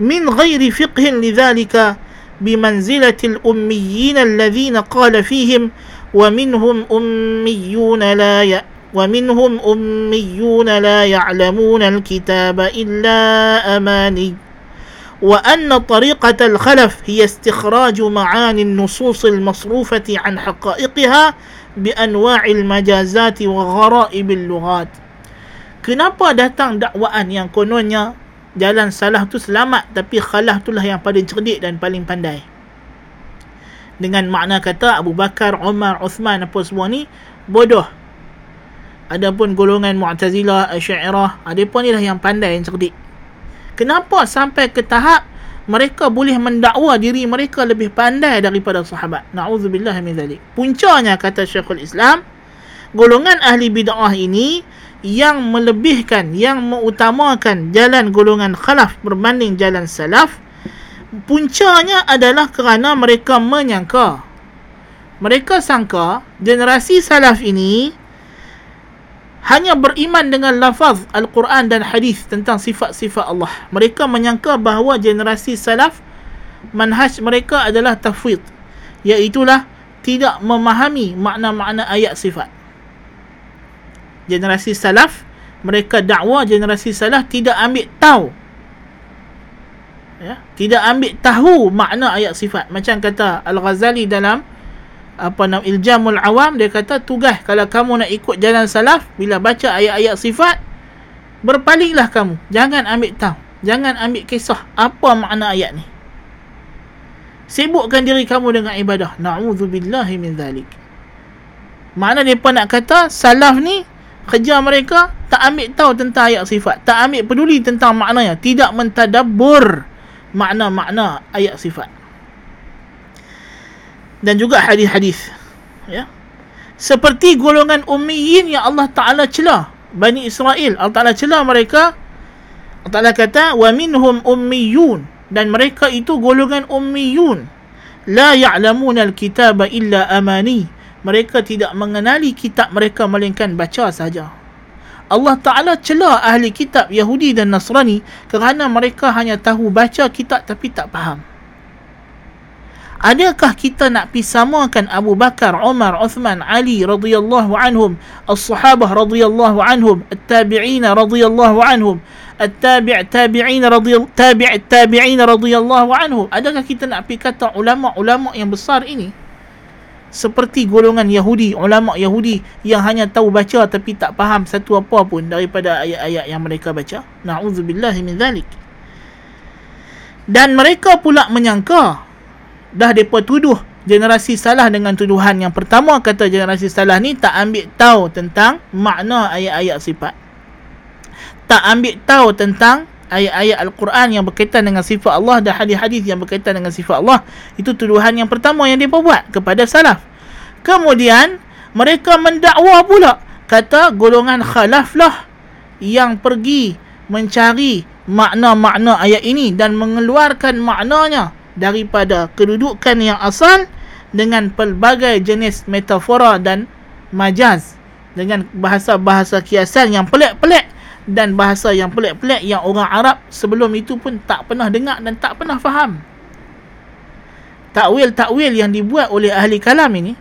من غير فقه لذلك بمنزلة الأميين الذين قال فيهم ومنهم أميون لا ي... ومنهم أميون لا يعلمون الكتاب إلا أماني. وأن طريقة الخلف هي استخراج معاني النصوص المصروفة عن حقائقها بأنواع المجازات وغرائب اللغات. Kenapa datang dakwaan yang kononnya jalan salah tu selamat tapi khalaf tu lah yang paling cerdik dan paling pandai? dengan makna kata Abu Bakar, Umar, Uthman apa semua ni bodoh. Adapun golongan Mu'tazilah, Asy'ariyah, ada pun ni lah yang pandai yang cerdik. Kenapa sampai ke tahap mereka boleh mendakwa diri mereka lebih pandai daripada sahabat? Nauzubillah min zalik. Puncanya kata Syekhul Islam, golongan ahli bid'ah ini yang melebihkan, yang mengutamakan jalan golongan khalaf berbanding jalan salaf, puncanya adalah kerana mereka menyangka mereka sangka generasi salaf ini hanya beriman dengan lafaz Al-Quran dan hadis tentang sifat-sifat Allah. Mereka menyangka bahawa generasi salaf manhaj mereka adalah tafwid. Iaitulah tidak memahami makna-makna ayat sifat. Generasi salaf mereka dakwa generasi salaf tidak ambil tahu. Ya tidak ambil tahu makna ayat sifat. Macam kata Al-Ghazali dalam apa nama Iljamul Awam dia kata tugas kalau kamu nak ikut jalan salaf bila baca ayat-ayat sifat berpalinglah kamu. Jangan ambil tahu. Jangan ambil kisah apa makna ayat ni. Sibukkan diri kamu dengan ibadah. Na'udzubillahi min zalik Mana mereka nak kata salaf ni kerja mereka tak ambil tahu tentang ayat sifat. Tak ambil peduli tentang maknanya. Tidak mentadabur makna-makna ayat sifat. Dan juga hadis-hadis ya. Seperti golongan ummiyin yang Allah Taala celah Bani Israel Allah Taala celah mereka. Allah Taala kata wa minhum ummiyun. Dan mereka itu golongan ummiyun. La ya'lamuna al-kitaba illa amani mereka tidak mengenali kitab mereka melainkan baca saja. Allah Ta'ala celah ahli kitab Yahudi dan Nasrani kerana mereka hanya tahu baca kitab tapi tak faham. Adakah kita nak pisamakan Abu Bakar, Umar, Uthman, Ali radhiyallahu anhum, as-sahabah radhiyallahu anhum, at-tabi'in radhiyallahu anhum, at-tabi' tabi'in radhiyallahu tabi' tabi'in radhiyallahu anhum? Adakah kita nak pi kata ulama-ulama yang besar ini seperti golongan Yahudi, ulama Yahudi yang hanya tahu baca tapi tak faham satu apa pun daripada ayat-ayat yang mereka baca. Nauzubillah min zalik. Dan mereka pula menyangka dah depa tuduh generasi salah dengan tuduhan yang pertama kata generasi salah ni tak ambil tahu tentang makna ayat-ayat sifat. Tak ambil tahu tentang ayat-ayat Al-Quran yang berkaitan dengan sifat Allah dan hadis-hadis yang berkaitan dengan sifat Allah. Itu tuduhan yang pertama yang dia buat kepada salaf. Kemudian, mereka mendakwa pula. Kata golongan khalaf lah yang pergi mencari makna-makna ayat ini dan mengeluarkan maknanya daripada kedudukan yang asal dengan pelbagai jenis metafora dan majaz dengan bahasa-bahasa kiasan yang pelik-pelik dan bahasa yang pelik-pelik yang orang Arab sebelum itu pun tak pernah dengar dan tak pernah faham. Takwil-takwil yang dibuat oleh ahli kalam ini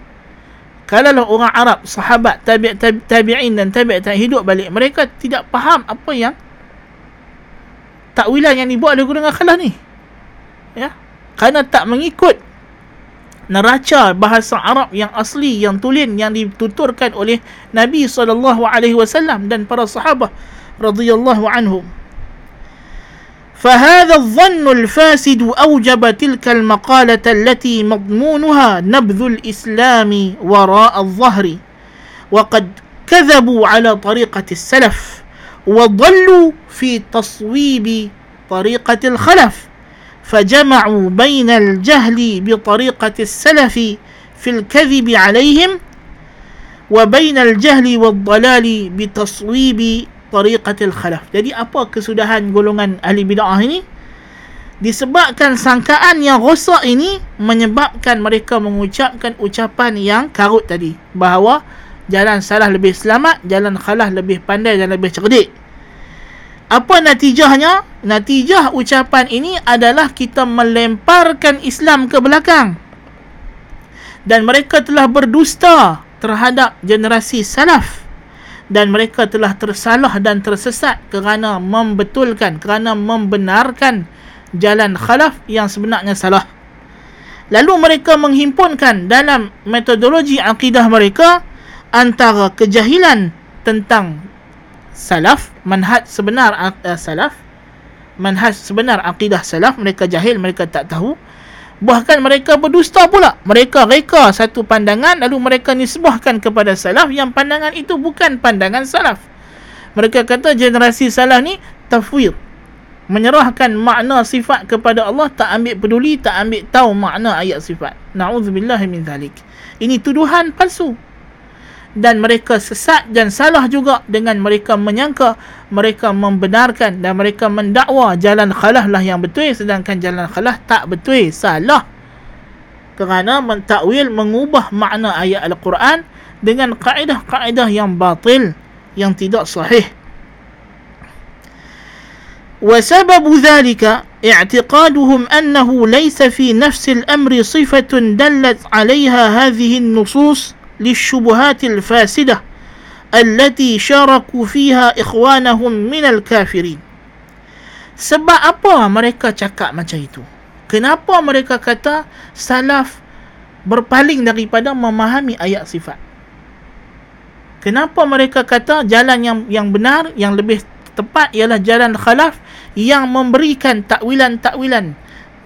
kalau orang Arab, sahabat, tabi' tabi'in dan tabi' tabi' hidup balik mereka tidak faham apa yang takwilan yang dibuat oleh golongan khalah ni. Ya. Kerana tak mengikut neraca bahasa Arab yang asli yang tulen yang dituturkan oleh Nabi saw dan para sahabat رضي الله عنهم. فهذا الظن الفاسد أوجب تلك المقالة التي مضمونها نبذ الإسلام وراء الظهر وقد كذبوا على طريقة السلف وضلوا في تصويب طريقة الخلف فجمعوا بين الجهل بطريقة السلف في الكذب عليهم وبين الجهل والضلال بتصويب tariqatil khalaf. Jadi apa kesudahan golongan ahli bid'ah ini? Disebabkan sangkaan yang rosak ini menyebabkan mereka mengucapkan ucapan yang karut tadi. Bahawa jalan salah lebih selamat, jalan khalaf lebih pandai dan lebih cerdik. Apa natijahnya? Natijah ucapan ini adalah kita melemparkan Islam ke belakang. Dan mereka telah berdusta terhadap generasi salaf dan mereka telah tersalah dan tersesat kerana membetulkan kerana membenarkan jalan khalaf yang sebenarnya salah. Lalu mereka menghimpunkan dalam metodologi akidah mereka antara kejahilan tentang salaf manhaj sebenar uh, salaf manhaj sebenar akidah salaf mereka jahil mereka tak tahu Bahkan mereka berdusta pula. Mereka reka satu pandangan lalu mereka nisbahkan kepada salaf yang pandangan itu bukan pandangan salaf. Mereka kata generasi salaf ni tafwid. Menyerahkan makna sifat kepada Allah tak ambil peduli, tak ambil tahu makna ayat sifat. Na'udzubillah min zalik. Ini tuduhan palsu dan mereka sesat dan salah juga dengan mereka menyangka mereka membenarkan dan mereka mendakwa jalan khalah lah yang betul sedangkan jalan khalah tak betul salah kerana mentakwil mengubah makna ayat al-Quran dengan kaedah-kaedah yang batil yang tidak sahih وسبب ذلك اعتقادهم أنه ليس في نفس الأمر صفة دلت عليها هذه النصوص للشبهات الفاسدة التي شاركوا فيها إخوانهم من الكافرين Sebab apa mereka cakap macam itu? Kenapa mereka kata salaf berpaling daripada memahami ayat sifat? Kenapa mereka kata jalan yang yang benar, yang lebih tepat ialah jalan khalaf yang memberikan takwilan-takwilan,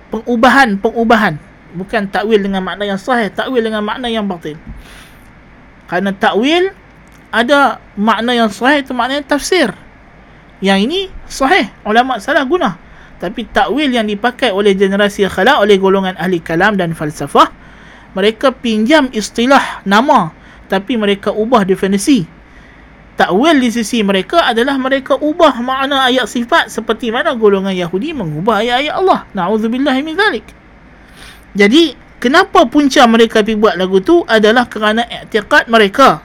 pengubahan-pengubahan. Bukan takwil dengan makna yang sahih, takwil dengan makna yang batil. kerana takwil ada makna yang sahih itu maknanya tafsir. Yang ini sahih ulama salah guna. Tapi takwil yang dipakai oleh generasi khalaq oleh golongan ahli kalam dan falsafah mereka pinjam istilah nama tapi mereka ubah definisi. Takwil di sisi mereka adalah mereka ubah makna ayat sifat seperti mana golongan Yahudi mengubah ayat-ayat Allah. Nauzubillah min zalik. Jadi, kenapa punca mereka pergi buat lagu tu adalah kerana i'tiqad mereka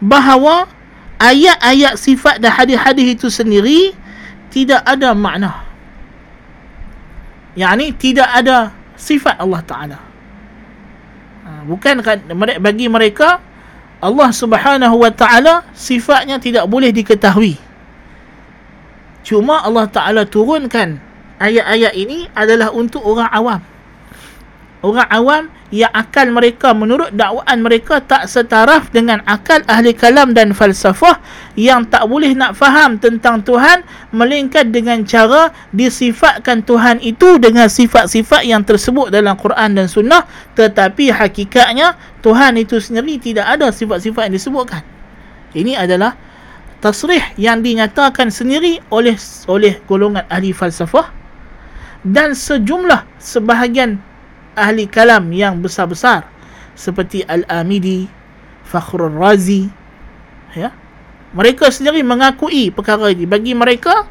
bahawa ayat-ayat sifat dan hadis-hadis itu sendiri tidak ada makna. Yang ini tidak ada sifat Allah Ta'ala. Ha, bukan kan, bagi mereka Allah Subhanahu Wa Ta'ala sifatnya tidak boleh diketahui. Cuma Allah Ta'ala turunkan ayat-ayat ini adalah untuk orang awam. Orang awam yang akal mereka menurut dakwaan mereka tak setaraf dengan akal ahli kalam dan falsafah yang tak boleh nak faham tentang Tuhan melainkan dengan cara disifatkan Tuhan itu dengan sifat-sifat yang tersebut dalam Quran dan Sunnah. Tetapi hakikatnya Tuhan itu sendiri tidak ada sifat-sifat yang disebutkan. Ini adalah tasrih yang dinyatakan sendiri oleh oleh golongan ahli falsafah. Dan sejumlah sebahagian ahli kalam yang besar-besar seperti Al-Amidi, Fakhrul Razi ya. Mereka sendiri mengakui perkara ini. Bagi mereka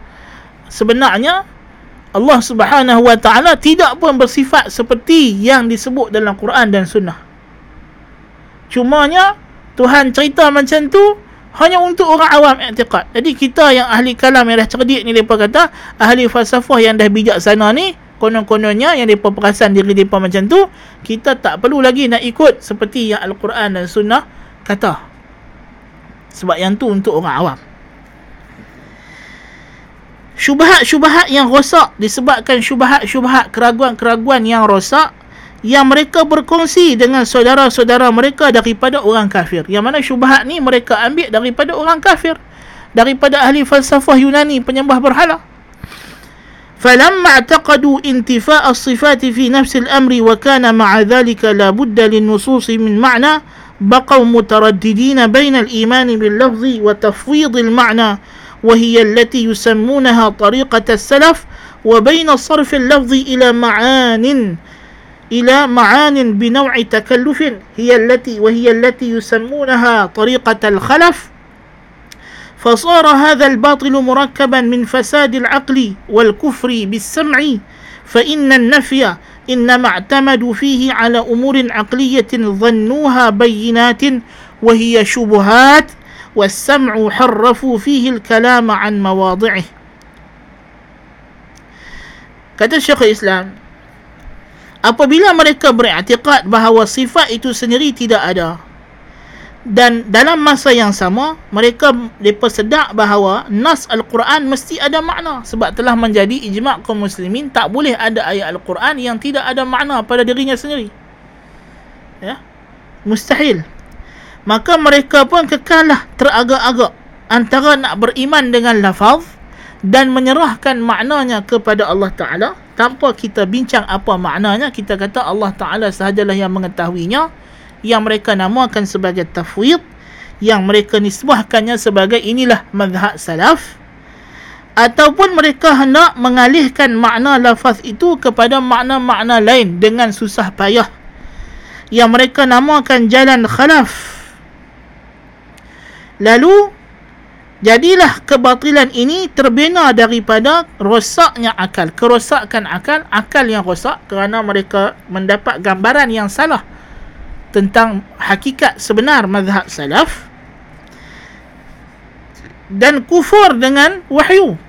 sebenarnya Allah Subhanahu Wa Taala tidak pun bersifat seperti yang disebut dalam Quran dan Sunnah. Cumanya Tuhan cerita macam tu hanya untuk orang awam i'tiqad. Jadi kita yang ahli kalam yang dah cerdik ni depa kata, ahli falsafah yang dah bijaksana ni konon-kononnya yang mereka perasan diri mereka macam tu kita tak perlu lagi nak ikut seperti yang Al-Quran dan Sunnah kata. Sebab yang tu untuk orang awam. Syubahat-syubahat yang rosak disebabkan syubahat-syubahat keraguan-keraguan yang rosak yang mereka berkongsi dengan saudara-saudara mereka daripada orang kafir. Yang mana syubahat ni mereka ambil daripada orang kafir. Daripada ahli falsafah Yunani penyembah berhala فلما اعتقدوا انتفاء الصفات في نفس الأمر وكان مع ذلك لا بد للنصوص من معنى بقوا مترددين بين الإيمان باللفظ وتفويض المعنى وهي التي يسمونها طريقة السلف وبين صرف اللفظ إلى معان إلى معان بنوع تكلف هي التي وهي التي يسمونها طريقة الخلف. فصار هذا الباطل مركبا من فساد العقل والكفر بالسمع فإن النفي إنما اعتمدوا فيه على أمور عقلية ظنوها بينات وهي شبهات والسمع حرفوا فيه الكلام عن مواضعه. Kata Syekh Islam apabila mereka beriktikad bahawa sifat itu sendiri tidak ada dan dalam masa yang sama mereka depa sedar bahawa nas al-Quran mesti ada makna. Sebab telah menjadi ijma' kaum muslimin tak boleh ada ayat al-Quran yang tidak ada makna pada dirinya sendiri. Ya? Mustahil. Maka mereka pun kekallah teragak-agak antara nak beriman dengan lafaz dan menyerahkan maknanya kepada Allah Taala tanpa kita bincang apa maknanya. Kita kata Allah Taala sahajalah yang mengetahuinya yang mereka namakan sebagai tafwid yang mereka nisbahkannya sebagai inilah mazhab salaf ataupun mereka hendak mengalihkan makna lafaz itu kepada makna-makna lain dengan susah payah yang mereka namakan jalan khalaf. Lalu jadilah kebatilan ini terbina daripada rosaknya akal kerosakan akal akal yang rosak kerana mereka mendapat gambaran yang salah tentang hakikat sebenar mazhab salaf dan kufur dengan wahyu.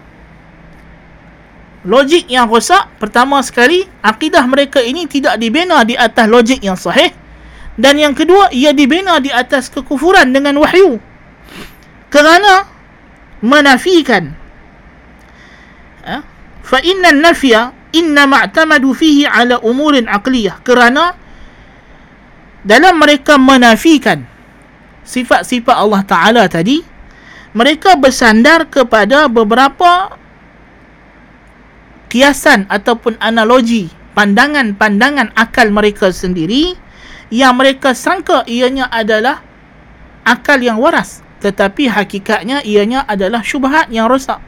Logik yang rosak pertama sekali akidah mereka ini tidak dibina di atas logik yang sahih. Dan yang kedua ia dibina di atas kekufuran dengan wahyu. Kerana menafikan. Ha? fa inna nafya inna ma'tamadu fihi ala umurin aqliyah. Kerana dalam mereka menafikan sifat-sifat Allah Ta'ala tadi mereka bersandar kepada beberapa kiasan ataupun analogi pandangan-pandangan akal mereka sendiri yang mereka sangka ianya adalah akal yang waras tetapi hakikatnya ianya adalah syubhat yang rosak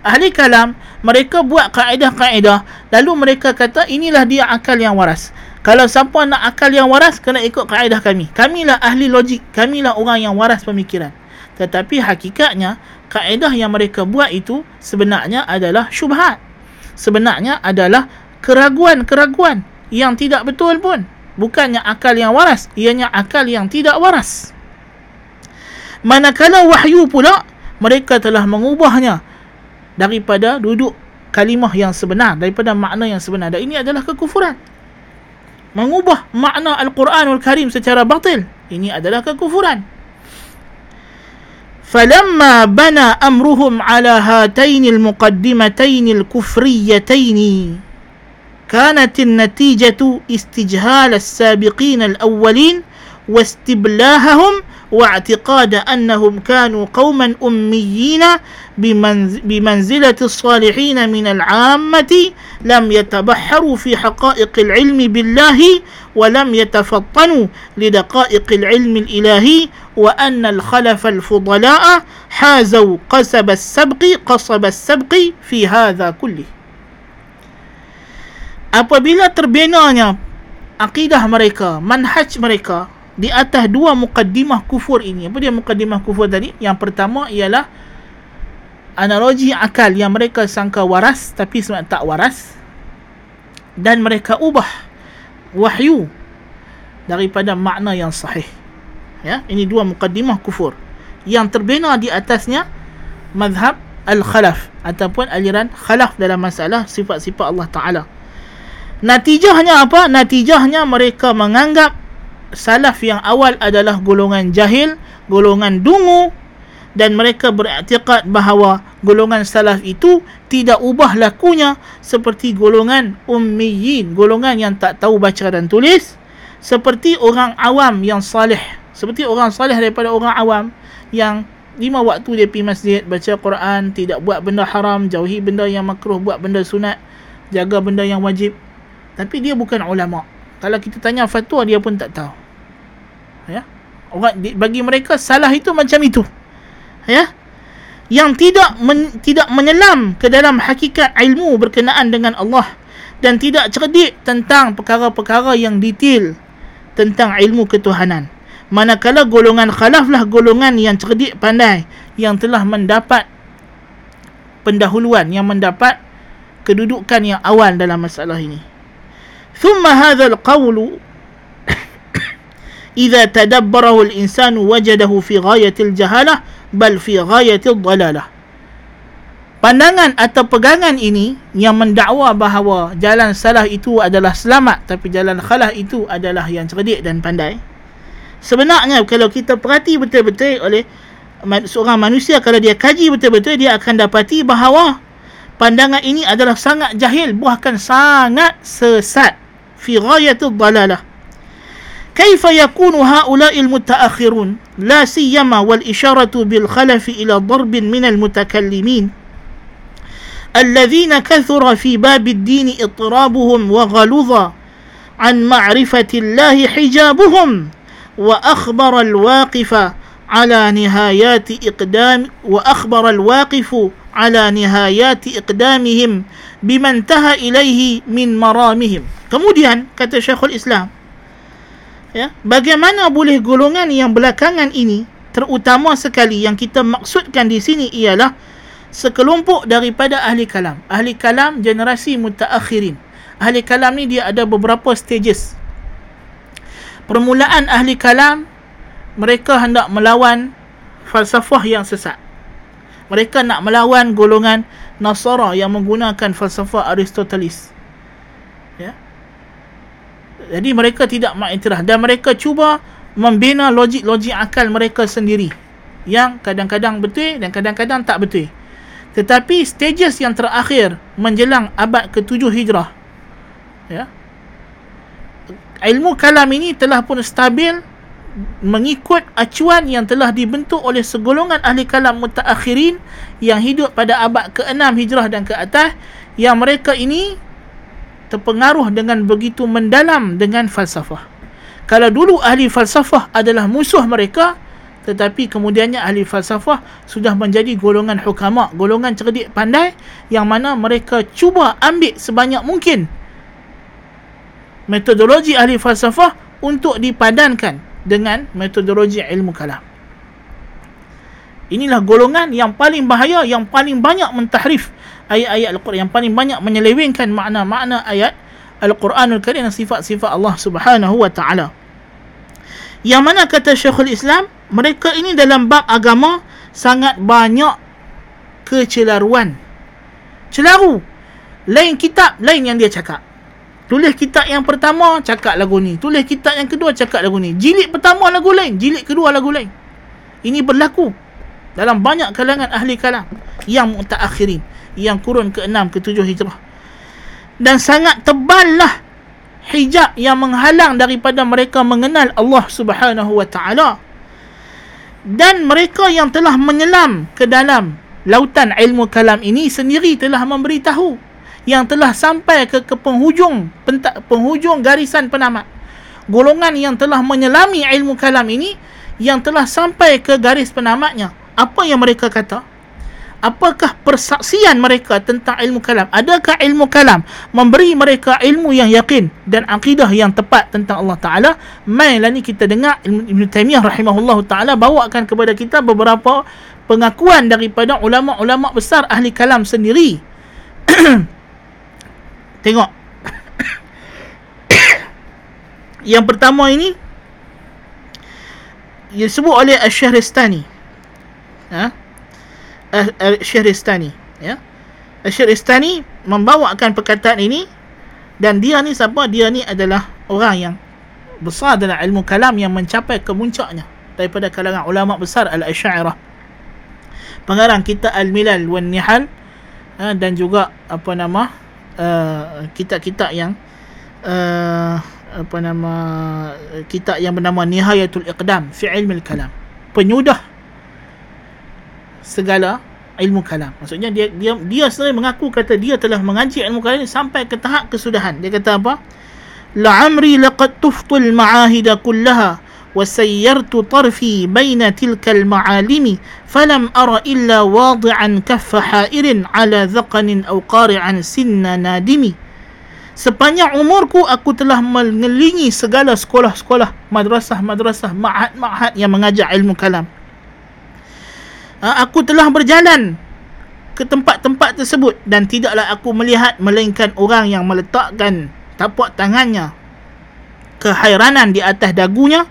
ahli kalam mereka buat kaedah-kaedah. Lalu mereka kata inilah dia akal yang waras. Kalau siapa nak akal yang waras kena ikut kaedah kami. Kamilah ahli logik. Kamilah orang yang waras pemikiran. Tetapi hakikatnya kaedah yang mereka buat itu sebenarnya adalah syubhat. Sebenarnya adalah keraguan-keraguan yang tidak betul pun. Bukannya akal yang waras ianya akal yang tidak waras. Manakala wahyu pula mereka telah mengubahnya daripada duduk kalimah yang sebenar daripada makna yang sebenar dan ini adalah kekufuran mengubah makna al-Quranul Karim secara batil ini adalah kekufuran فلما بنى أمرهم على هاتين المقدمتين الكفريتين كانت النتيجة استجهال السابقين الأولين واستبلاههم واعتقاد أنهم كانوا قوما أميين بمنزلة الصالحين من العامة لم يتبحروا في حقائق العلم بالله ولم يتفطنوا لدقائق العلم الإلهي وأن الخلف الفضلاء حازوا قصب السبق قصب السبق في هذا كله. Apabila terbinanya akidah mereka manhaj mereka di atas dua mukaddimah kufur ini. Apa dia mukaddimah kufur tadi? Yang pertama ialah analogi akal yang mereka sangka waras tapi sebenarnya tak waras dan mereka ubah wahyu daripada makna yang sahih. Ya, ini dua mukaddimah kufur. Yang terbina di atasnya mazhab al-khalaf ataupun aliran khalaf dalam masalah sifat-sifat Allah Taala. Natijahnya apa? Natijahnya mereka menganggap salaf yang awal adalah golongan jahil, golongan dungu dan mereka beriktikad bahawa golongan salaf itu tidak ubah lakunya seperti golongan ummiyin, golongan yang tak tahu baca dan tulis, seperti orang awam yang salih, seperti orang salih daripada orang awam yang lima waktu dia pergi masjid, baca Quran, tidak buat benda haram, jauhi benda yang makruh, buat benda sunat, jaga benda yang wajib. Tapi dia bukan ulama. Kalau kita tanya fatwa dia pun tak tahu ya orang bagi mereka salah itu macam itu ya yang tidak men, tidak menyelam ke dalam hakikat ilmu berkenaan dengan Allah dan tidak cerdik tentang perkara-perkara yang detail tentang ilmu ketuhanan manakala golongan khalaflah golongan yang cerdik pandai yang telah mendapat pendahuluan yang mendapat kedudukan yang awal dalam masalah ini ثم هذا القول idza tadabbarahu al-insan wajadahu fi ghayatil jahalah bal fi ghayatil dalalah Pandangan atau pegangan ini yang mendakwa bahawa jalan salah itu adalah selamat tapi jalan khalah itu adalah yang cerdik dan pandai. Sebenarnya kalau kita perhati betul-betul oleh seorang manusia kalau dia kaji betul-betul dia akan dapati bahawa pandangan ini adalah sangat jahil bahkan sangat sesat. Fi ghayatul dalalah. كيف يكون هؤلاء المتأخرون؟ لا سيما والإشارة بالخلف إلى ضرب من المتكلمين الذين كثر في باب الدين اضطرابهم وغلظ عن معرفة الله حجابهم وأخبر الواقف على نهايات إقدام وأخبر الواقف على نهايات إقدامهم بما انتهى إليه من مرامهم. kemudian kata Syekhul Islam ya? Bagaimana boleh golongan yang belakangan ini terutama sekali yang kita maksudkan di sini ialah sekelompok daripada ahli kalam. Ahli kalam generasi mutaakhirin. Ahli kalam ni dia ada beberapa stages. Permulaan ahli kalam mereka hendak melawan falsafah yang sesat. Mereka nak melawan golongan Nasara yang menggunakan falsafah Aristoteles. ya jadi mereka tidak mengiktiraf dan mereka cuba membina logik-logik akal mereka sendiri yang kadang-kadang betul dan kadang-kadang tak betul. Tetapi stages yang terakhir menjelang abad ke-7 Hijrah ya. Ilmu kalam ini telah pun stabil mengikut acuan yang telah dibentuk oleh segolongan ahli kalam mutaakhirin yang hidup pada abad ke-6 Hijrah dan ke atas yang mereka ini terpengaruh dengan begitu mendalam dengan falsafah. Kalau dulu ahli falsafah adalah musuh mereka, tetapi kemudiannya ahli falsafah sudah menjadi golongan hukama golongan cerdik pandai yang mana mereka cuba ambil sebanyak mungkin metodologi ahli falsafah untuk dipadankan dengan metodologi ilmu kalam inilah golongan yang paling bahaya yang paling banyak mentahrif ayat-ayat Al-Quran. Yang paling banyak menyelewengkan makna-makna ayat Al-Quranul Karim dan sifat-sifat Allah Subhanahu wa taala. Yang mana kata Syekhul Islam mereka ini dalam bab agama sangat banyak kecelaruan. Celaru. Lain kitab lain yang dia cakap. Tulis kitab yang pertama cakap lagu ni. Tulis kitab yang kedua cakap lagu ni. Jilid pertama lagu lain. Jilid kedua lagu lain. Ini berlaku dalam banyak kalangan ahli kalam yang mutaakhirin yang kurun ke-6 ke-7 hijrah. Dan sangat tebal lah hijab yang menghalang daripada mereka mengenal Allah Subhanahu wa taala. Dan mereka yang telah menyelam ke dalam lautan ilmu kalam ini sendiri telah memberitahu yang telah sampai ke, ke penghujung pentak, penghujung garisan penamat. Golongan yang telah menyelami ilmu kalam ini yang telah sampai ke garis penamatnya. Apa yang mereka kata apakah persaksian mereka tentang ilmu kalam? Adakah ilmu kalam memberi mereka ilmu yang yakin dan akidah yang tepat tentang Allah Taala? Mainlah ni kita dengar Ibn Taimiyah rahimahullah taala bawakan kepada kita beberapa pengakuan daripada ulama-ulama besar ahli kalam sendiri. *coughs* Tengok. *coughs* Yang pertama ini disebut oleh Asy-Syahristani. Ha Syahristani ya. Syahristani membawakan perkataan ini dan dia ni siapa? Dia ni adalah orang yang besar dalam ilmu kalam yang mencapai kemuncaknya daripada kalangan ulama besar al-Asy'ariyah. Pengarang kita al-Milal wan Nihal ha, dan juga apa nama uh, kitab-kitab yang uh, apa nama kitab yang bernama Nihayatul Iqdam fi Ilmi al-Kalam penyudah segala ilmu kalam. Maksudnya dia dia dia sendiri mengaku kata dia telah mengaji ilmu kalam sampai ke tahap kesudahan. Dia kata apa? La amri laqad tuftul ma'ahid kullaha wa sayyartu tarfi baina tilka al-ma'alimi falam ara illa wadi'an kaffa ha'irin ala dhaqanin aw qari'an sinna nadimi. Sepanjang umurku aku telah mengelingi segala sekolah-sekolah, madrasah-madrasah, ma'had-ma'had yang mengajar ilmu kalam aku telah berjalan ke tempat-tempat tersebut dan tidaklah aku melihat melainkan orang yang meletakkan tapak tangannya kehairanan di atas dagunya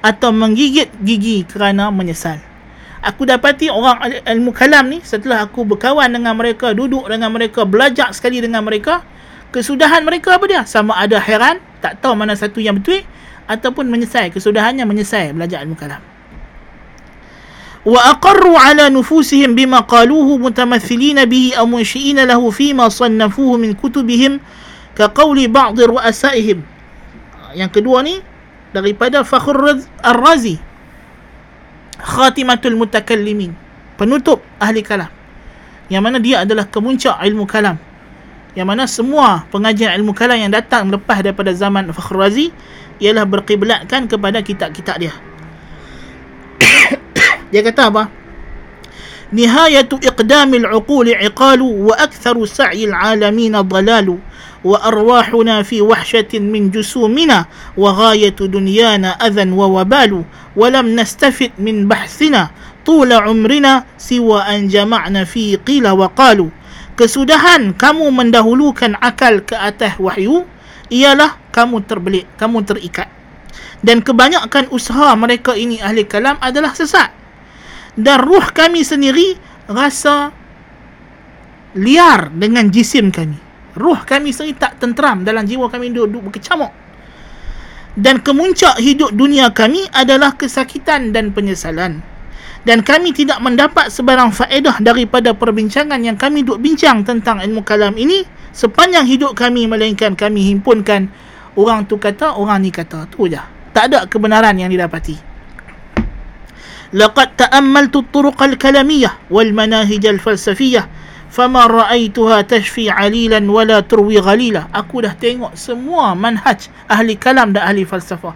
atau menggigit gigi kerana menyesal. Aku dapati orang ilmu kalam ni setelah aku berkawan dengan mereka, duduk dengan mereka, belajar sekali dengan mereka, kesudahan mereka apa dia? Sama ada heran, tak tahu mana satu yang betul ataupun menyesal. Kesudahannya menyesal belajar ilmu kalam. وأقروا على نفوسهم بما قالوه متمثلين به أو منشئين له فيما صنفوه من كتبهم كقول بعض رؤسائهم yang kedua ni daripada Fakhr Ar-Razi Khatimatul Mutakallimin penutup ahli kalam yang mana dia adalah kemuncak ilmu kalam yang mana semua pengajian ilmu kalam yang datang lepas daripada zaman Fakhr Razi ialah berkiblatkan kepada kitab-kitab dia dia kata apa? Nihayatu iqdamil uquli iqalu wa aktharu sa'il alamin dalalu wa arwahuna fi wahshatin min jusumina wa ghayatu dunyana adhan wa wabalu wa lam nastafid min bahthina طول عمرنا سوى أن جمعنا في قيل وقالوا kesudahan kamu mendahulukan akal ke atas wahyu ialah kamu terbelit kamu terikat. Dan kebanyakan usaha mereka ini ahli kalam adalah sesat dan ruh kami sendiri rasa liar dengan jisim kami. Ruh kami sendiri tak tenteram dalam jiwa kami duduk berkecamuk. Dan kemuncak hidup dunia kami adalah kesakitan dan penyesalan. Dan kami tidak mendapat sebarang faedah daripada perbincangan yang kami duduk bincang tentang ilmu kalam ini sepanjang hidup kami melainkan kami himpunkan orang tu kata, orang ni kata. Tu je. Tak ada kebenaran yang didapati. لقد تأملت الطرق الكلامية والمناهج الفلسفية فما رأيتها تشفي عليلا ولا تروي غليلا aku dah tengok semua manhaj ahli kalam dan ahli falsafah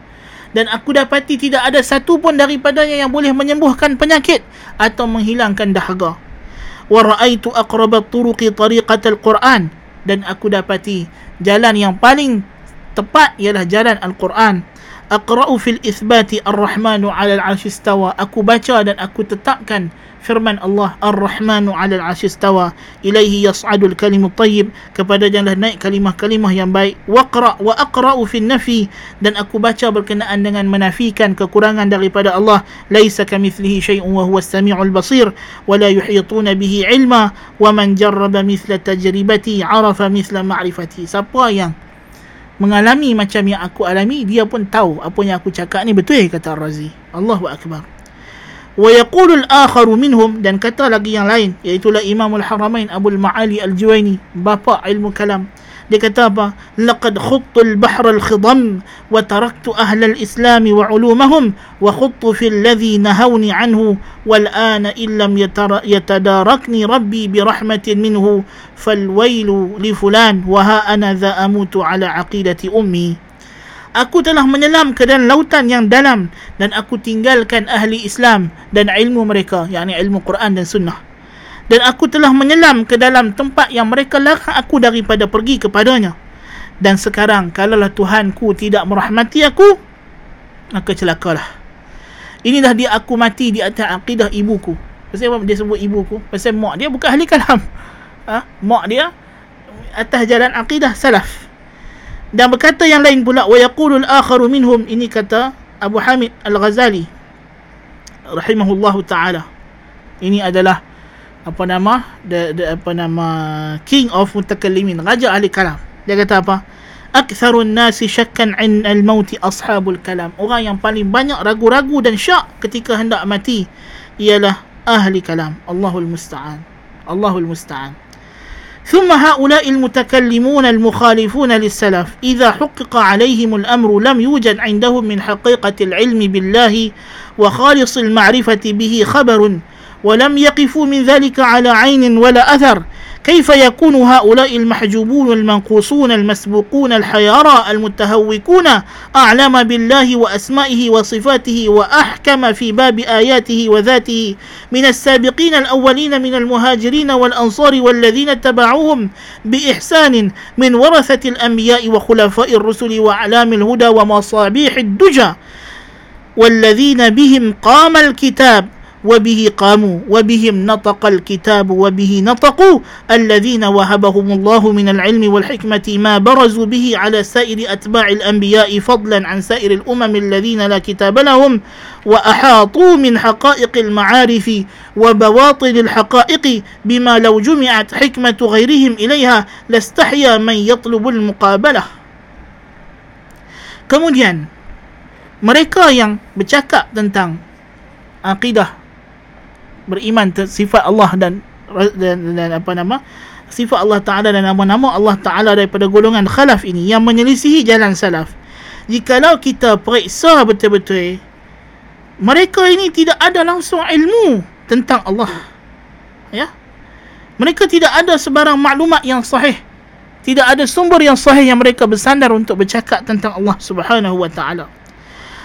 dan aku dapati tidak ada satu pun daripadanya yang boleh menyembuhkan penyakit atau menghilangkan dahaga wa ra'aitu aqrab at-turuqi tariqat al-Quran dan aku dapati jalan yang paling tepat ialah jalan Al-Quran aqra'u fil ithbati ar-rahmanu 'ala al-'arsy istawa. Aku baca dan aku tetapkan firman Allah Ar-Rahmanu 'alal 'arsy istawa. Ilaihi yas'adul kalimut thayyib kepada janganlah naik kalimah-kalimah yang baik waqra wa aqra'u fin nafi. Dan aku baca berkenaan dengan menafikan kekurangan daripada Allah. Laisa kamithlihi syai'un wa huwas samiul basir wa la yuhituna bihi ilma wa man jarraba mithla tajribati 'arafa mithla ma'rifati. Siapa yang mengalami macam yang aku alami dia pun tahu apa yang aku cakap ni. Betul kata kata Razi Allahu akbar. Wa yaqulu al-akharu minhum dan kata lagi yang lain iaitu Imamul Haramain Abu al-Ma'ali al-Juwaini bapa ilmu kalam dia kata apa laqad khuttu al-bahr al-khidam wa taraktu ahla al-islam wa ulumahum wa khuttu fi alladhi nahawni anhu wal ana illam yatadarakni rabbi bi rahmatin minhu fal wailu li fulan wa ha ana dha amutu ala aqidati ummi Aku telah menyelam ke dalam lautan yang dalam dan aku tinggalkan ahli Islam dan ilmu mereka, yakni ilmu Quran dan Sunnah. Dan aku telah menyelam ke dalam tempat yang mereka larang aku daripada pergi kepadanya. Dan sekarang, kalaulah Tuhanku tidak merahmati aku, maka celakalah. Inilah dia aku mati di atas akidah ibuku. Pasal apa dia sebut ibuku? Pasal mak dia bukan ahli kalam. Ha? Mak dia atas jalan akidah salaf dan berkata yang lain pula wa yaqulu al-akharu minhum ini kata Abu Hamid Al-Ghazali rahimahullahu taala ini adalah apa nama the, the, apa nama king of mutakallimin raja ahli kalam dia kata apa aktsarun nasi syakkan an al-maut ashabul kalam orang yang paling banyak ragu-ragu dan syak ketika hendak mati ialah ahli kalam Allahul musta'an Allahul musta'an ثم هؤلاء المتكلمون المخالفون للسلف إذا حقق عليهم الأمر لم يوجد عندهم من حقيقة العلم بالله وخالص المعرفة به خبر ولم يقفوا من ذلك على عين ولا أثر. كيف يكون هؤلاء المحجوبون المنقوصون المسبوقون الحيارى المتهوكون أعلم بالله وأسمائه وصفاته وأحكم في باب آياته وذاته من السابقين الأولين من المهاجرين والأنصار والذين اتبعوهم بإحسان من ورثة الأنبياء وخلفاء الرسل وأعلام الهدى ومصابيح الدجى والذين بهم قام الكتاب. وبه قاموا وبهم نطق الكتاب وبه نطقوا. الذين وهبهم الله من العلم والحكمة ما برزوا به على سائر أتباع الأنبياء فضلا عن سائر الأمم الذين لا كتاب لهم. وأحاطوا من حقائق المعارف وبواطن الحقائق بما لو جمعت حكمة غيرهم إليها لاستحيا من يطلب المقابلة. Kemudian mereka yang bercakap tentang akidah beriman sifat Allah dan, dan dan apa nama sifat Allah Taala dan nama-nama Allah Taala daripada golongan khalaf ini yang menyelisihi jalan salaf. Jikalau kita periksa betul-betul mereka ini tidak ada langsung ilmu tentang Allah. Ya. Mereka tidak ada sebarang maklumat yang sahih. Tidak ada sumber yang sahih yang mereka bersandar untuk bercakap tentang Allah Subhanahu wa taala.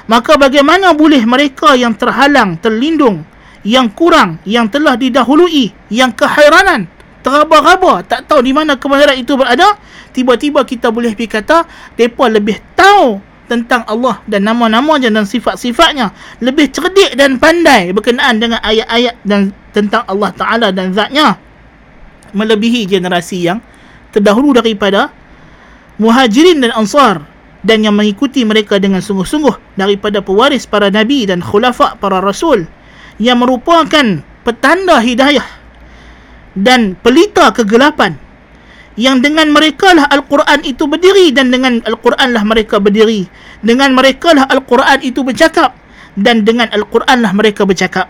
Maka bagaimana boleh mereka yang terhalang, terlindung yang kurang yang telah didahului yang kehairanan teraba-raba tak tahu di mana kemahiran itu berada tiba-tiba kita boleh pergi kata mereka lebih tahu tentang Allah dan nama-nama dan sifat-sifatnya. Lebih cerdik dan pandai berkenaan dengan ayat-ayat dan tentang Allah Ta'ala dan zatnya. Melebihi generasi yang terdahulu daripada muhajirin dan ansar dan yang mengikuti mereka dengan sungguh-sungguh daripada pewaris para nabi dan khulafa para rasul yang merupakan petanda hidayah dan pelita kegelapan yang dengan mereka lah Al-Quran itu berdiri dan dengan Al-Quran lah mereka berdiri dengan mereka lah Al-Quran itu bercakap dan dengan Al-Quran lah mereka bercakap.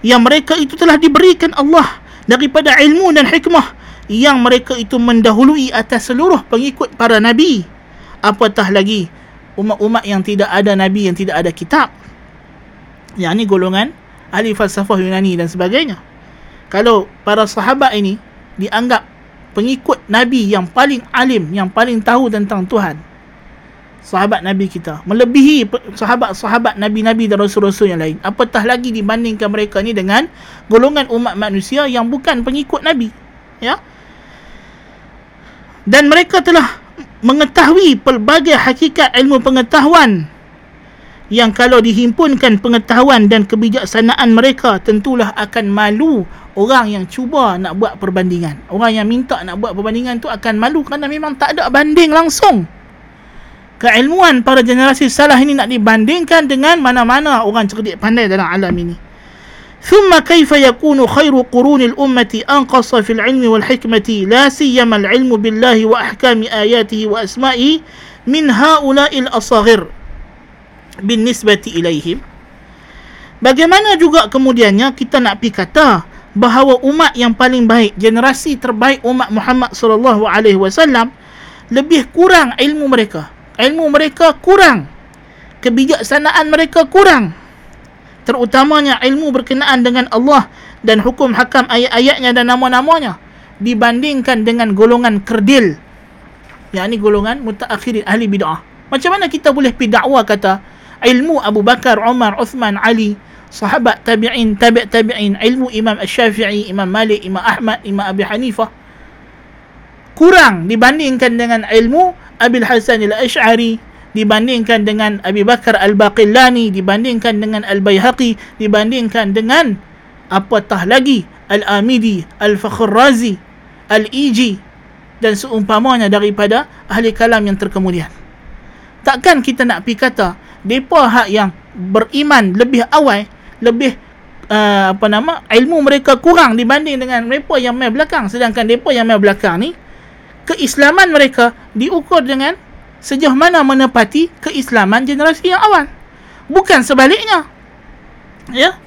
Yang mereka itu telah diberikan Allah daripada ilmu dan hikmah yang mereka itu mendahului atas seluruh pengikut para Nabi. Apatah lagi umat-umat yang tidak ada Nabi yang tidak ada kitab. Yang ini golongan ahli falsafah Yunani dan sebagainya. Kalau para sahabat ini dianggap pengikut Nabi yang paling alim, yang paling tahu tentang Tuhan. sahabat Nabi kita. Melebihi sahabat-sahabat Nabi-Nabi dan Rasul-Rasul yang lain. Apatah lagi dibandingkan mereka ni dengan golongan umat manusia yang bukan pengikut Nabi. Ya. Dan mereka telah mengetahui pelbagai hakikat ilmu pengetahuan yang kalau dihimpunkan pengetahuan dan kebijaksanaan mereka tentulah akan malu orang yang cuba nak buat perbandingan. Orang yang minta nak buat perbandingan tu akan malu kerana memang tak ada banding langsung keilmuan para generasi salah ini nak dibandingkan dengan mana-mana orang cerdik pandai dalam alam ini. ثم كيف يكون خير قرون الأمة أنقص في العلم والحكمة لا سيما العلم بالله وأحكام آياته وأسمائه من هؤلاء الأصاغر bin nisbati ilaihim. Bagaimana juga kemudiannya kita nak pi kata bahawa umat yang paling baik generasi terbaik umat Muhammad sallallahu alaihi wasallam lebih kurang ilmu mereka. Ilmu mereka kurang. Kebijaksanaan mereka kurang. Terutamanya ilmu berkenaan dengan Allah dan hukum hakam ayat-ayatnya dan nama-namanya dibandingkan dengan golongan kerdil. Yang ini golongan mutaakhirin ahli bid'ah. Macam mana kita boleh pi dakwah kata ilmu Abu Bakar, Umar, Uthman, Ali sahabat tabi'in, tabi' tabi'in. Ilmu Imam Ash-Syafi'i, Imam Malik, Imam Ahmad, Imam Abi Hanifah. Kurang dibandingkan dengan ilmu Abil Hasan al-Ash'ari dibandingkan dengan Abi Bakar al-Baqillani dibandingkan dengan al-Bayhaqi dibandingkan dengan apatah lagi? al-Amidi al-Fakhr Razi al-Iji dan seumpamanya daripada ahli kalam yang terkemudian takkan kita nak pi kata depa hak yang beriman lebih awal lebih uh, apa nama ilmu mereka kurang dibanding dengan mereka yang mai belakang. Sedangkan depa yang mai belakang ni keislaman mereka diukur dengan sejauh mana menepati keislaman generasi yang awal. Bukan sebaliknya. Ya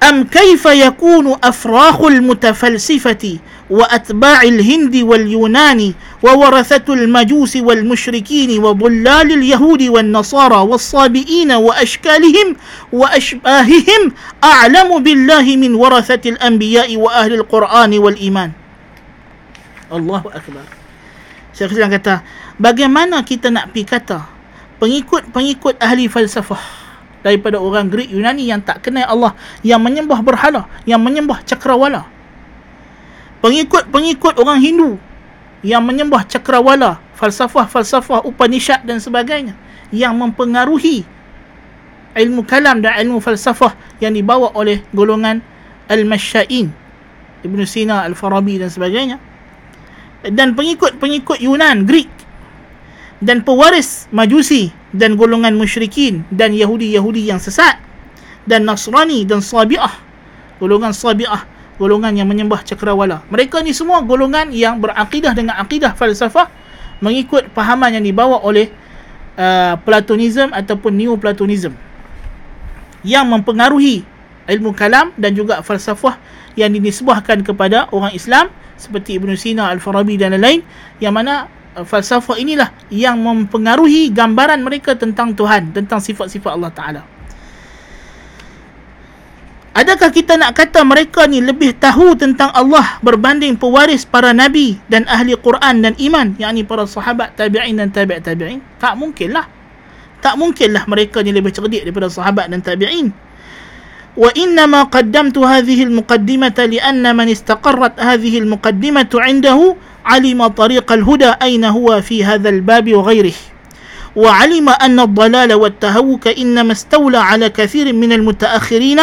am kaifa yakunu afrakhul mutafalsifati wa atba'il hindi wal yunani wa warathatul majusi wal musyrikin wa dhullalil yahudi wan nasara was sabiin wa ashkalihim wa ashbahihim a'lamu billahi min warathatil anbiya'i wa ahli al-qur'an wal iman Allahu Akbar. Syekh Islam kata, bagaimana kita nak pi kata pengikut-pengikut ahli falsafah daripada orang Greek Yunani yang tak kenal Allah, yang menyembah berhala, yang menyembah cakrawala. Pengikut-pengikut orang Hindu yang menyembah cakrawala, falsafah-falsafah Upanishad dan sebagainya yang mempengaruhi ilmu kalam dan ilmu falsafah yang dibawa oleh golongan Al-Masyain Ibn Sina, Al-Farabi dan sebagainya dan pengikut-pengikut Yunan, Greek dan pewaris Majusi dan golongan musyrikin dan Yahudi-Yahudi yang sesat dan Nasrani dan Sabi'ah golongan Sabi'ah golongan yang menyembah cakrawala. Mereka ni semua golongan yang berakidah dengan akidah falsafah mengikut pahaman yang dibawa oleh uh, Platonism ataupun Neoplatonism yang mempengaruhi ilmu kalam dan juga falsafah yang dinisbahkan kepada orang Islam seperti Ibn Sina, Al-Farabi dan lain-lain yang mana falsafah inilah yang mempengaruhi gambaran mereka tentang Tuhan, tentang sifat-sifat Allah Ta'ala. Adakah kita nak kata mereka ni lebih tahu tentang Allah berbanding pewaris para nabi dan ahli Quran dan iman, yakni para sahabat tabi'in dan tabi' tabi'in? Tak mungkinlah. Tak mungkinlah mereka ni lebih cerdik daripada sahabat dan tabi'in. وإنما قدمت هذه المقدمة لأن من استقرت هذه المقدمة عنده علم طريق الهدى أين هو في هذا الباب وغيره. وعلم أن الضلال والتهوك إنما استولى على كثير من المتأخرين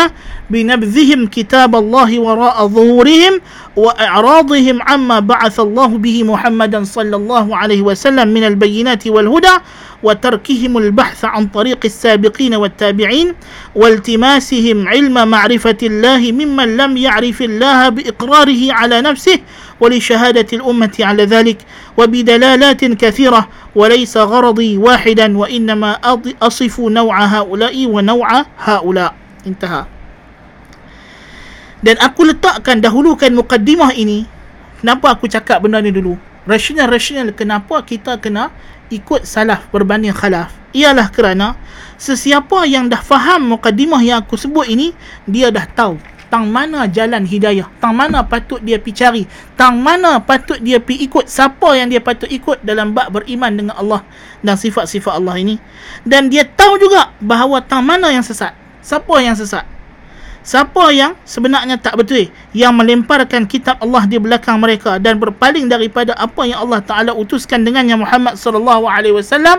بنبذهم كتاب الله وراء ظهورهم وإعراضهم عما بعث الله به محمدا صلى الله عليه وسلم من البينات والهدى وتركهم البحث عن طريق السابقين والتابعين والتماسهم علم معرفة الله ممن لم يعرف الله بإقراره على نفسه ولشهادة الأمة على ذلك وبدلالات كثيرة وليس غرضي واحدا وإنما أصف نوع هؤلاء ونوع هؤلاء. انتهى. Dan aku letakkan dahulukan mukaddimah ini. Kenapa aku cakap benda ni dulu? Rasional-rasional kenapa kita kena ikut salaf berbanding khalaf ialah kerana sesiapa yang dah faham mukaddimah yang aku sebut ini dia dah tahu tang mana jalan hidayah, tang mana patut dia pi cari, tang mana patut dia pi ikut, siapa yang dia patut ikut dalam bab beriman dengan Allah dan sifat-sifat Allah ini. Dan dia tahu juga bahawa tang mana yang sesat. Siapa yang sesat? Siapa yang sebenarnya tak betul yang melemparkan kitab Allah di belakang mereka dan berpaling daripada apa yang Allah Taala utuskan dengannya Muhammad sallallahu alaihi wasallam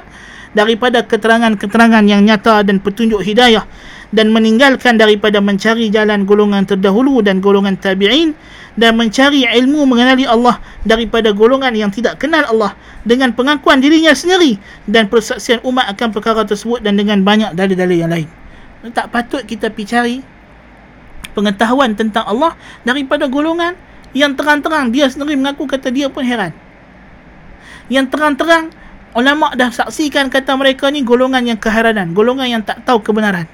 daripada keterangan-keterangan yang nyata dan petunjuk hidayah dan meninggalkan daripada mencari jalan golongan terdahulu dan golongan tabi'in dan mencari ilmu mengenali Allah daripada golongan yang tidak kenal Allah dengan pengakuan dirinya sendiri dan persaksian umat akan perkara tersebut dan dengan banyak dalil-dalil yang lain. Tak patut kita pergi cari pengetahuan tentang Allah daripada golongan yang terang-terang dia sendiri mengaku kata dia pun heran. Yang terang-terang ulama dah saksikan kata mereka ni golongan yang keheranan, golongan yang tak tahu kebenaran.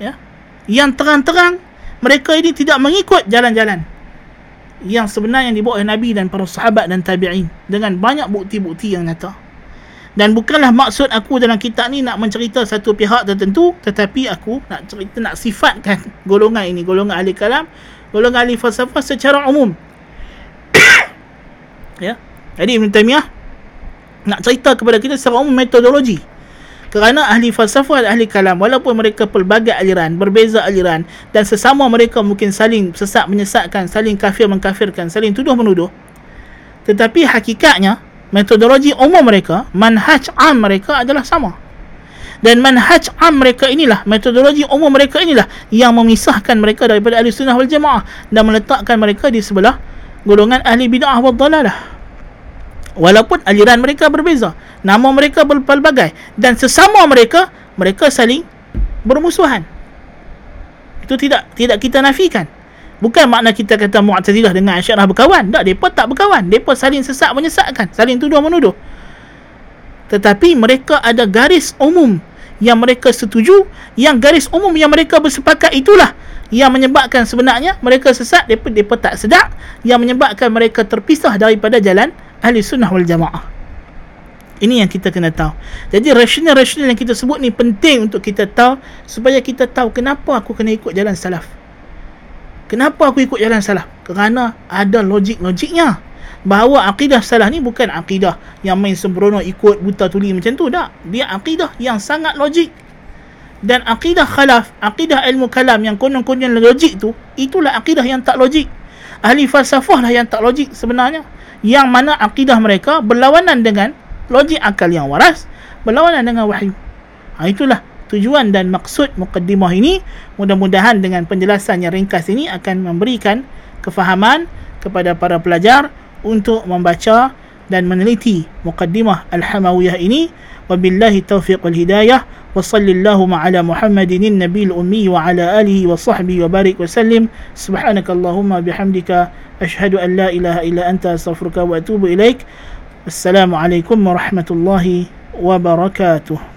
Ya. Yang terang-terang mereka ini tidak mengikut jalan-jalan yang sebenarnya yang dibawa oleh Nabi dan para sahabat dan tabi'in dengan banyak bukti-bukti yang nyata. Dan bukanlah maksud aku dalam kitab ni nak mencerita satu pihak tertentu tetapi aku nak cerita nak sifatkan *laughs* golongan ini golongan ahli kalam golongan ahli falsafah secara umum. *coughs* Ya. Jadi Ibn Taymiyah nak cerita kepada kita secara umum metodologi. Kerana ahli falsafah dan ahli kalam walaupun mereka pelbagai aliran berbeza aliran dan sesama mereka mungkin saling sesat menyesatkan saling kafir mengkafirkan saling tuduh menuduh tetapi hakikatnya metodologi umum mereka, manhaj am mereka adalah sama. Dan manhaj am mereka inilah, metodologi umum mereka inilah yang memisahkan mereka daripada ahli sunnah wal jamaah dan meletakkan mereka di sebelah golongan ahli bid'ah wal dalalah. Walaupun aliran mereka berbeza, nama mereka berpelbagai dan sesama mereka, mereka saling bermusuhan. Itu tidak tidak kita nafikan. Bukan makna kita kata Mu'tazilah dengan Asy'ariyah berkawan. Tak, depa tak berkawan. Depa saling sesak menyesatkan, saling tuduh menuduh. Tetapi mereka ada garis umum yang mereka setuju, yang garis umum yang mereka bersepakat itulah yang menyebabkan sebenarnya mereka sesat, depa depa tak sedar, yang menyebabkan mereka terpisah daripada jalan Ahli Sunnah wal Jamaah. Ini yang kita kena tahu. Jadi rasional-rasional yang kita sebut ni penting untuk kita tahu supaya kita tahu kenapa aku kena ikut jalan salaf. Kenapa aku ikut jalan salah? Kerana ada logik-logiknya. Bahawa akidah salah ni bukan akidah yang main sembrono ikut buta tuli macam tu. Tak. Dia akidah yang sangat logik. Dan akidah khalaf, akidah ilmu kalam yang konon-konon logik tu, itulah akidah yang tak logik. Ahli falsafah lah yang tak logik sebenarnya. Yang mana akidah mereka berlawanan dengan logik akal yang waras, berlawanan dengan wahyu. Ha, itulah tujuan dan maksud mukaddimah ini mudah-mudahan dengan penjelasan yang ringkas ini akan memberikan kefahaman kepada para pelajar untuk membaca dan meneliti mukaddimah al-hamawiyah ini. Wabillahi taufiq wal hidayah. Wa sallallahu ala muhammadin nabil ummi wa ala alihi wa sahbihi wa barik wa sallim. Subhanakallahumma bihamdika. Ashhadu an la ilaha illa anta astaghfiruka wa atubu ilaik. Assalamu alaikum warahmatullahi wabarakatuh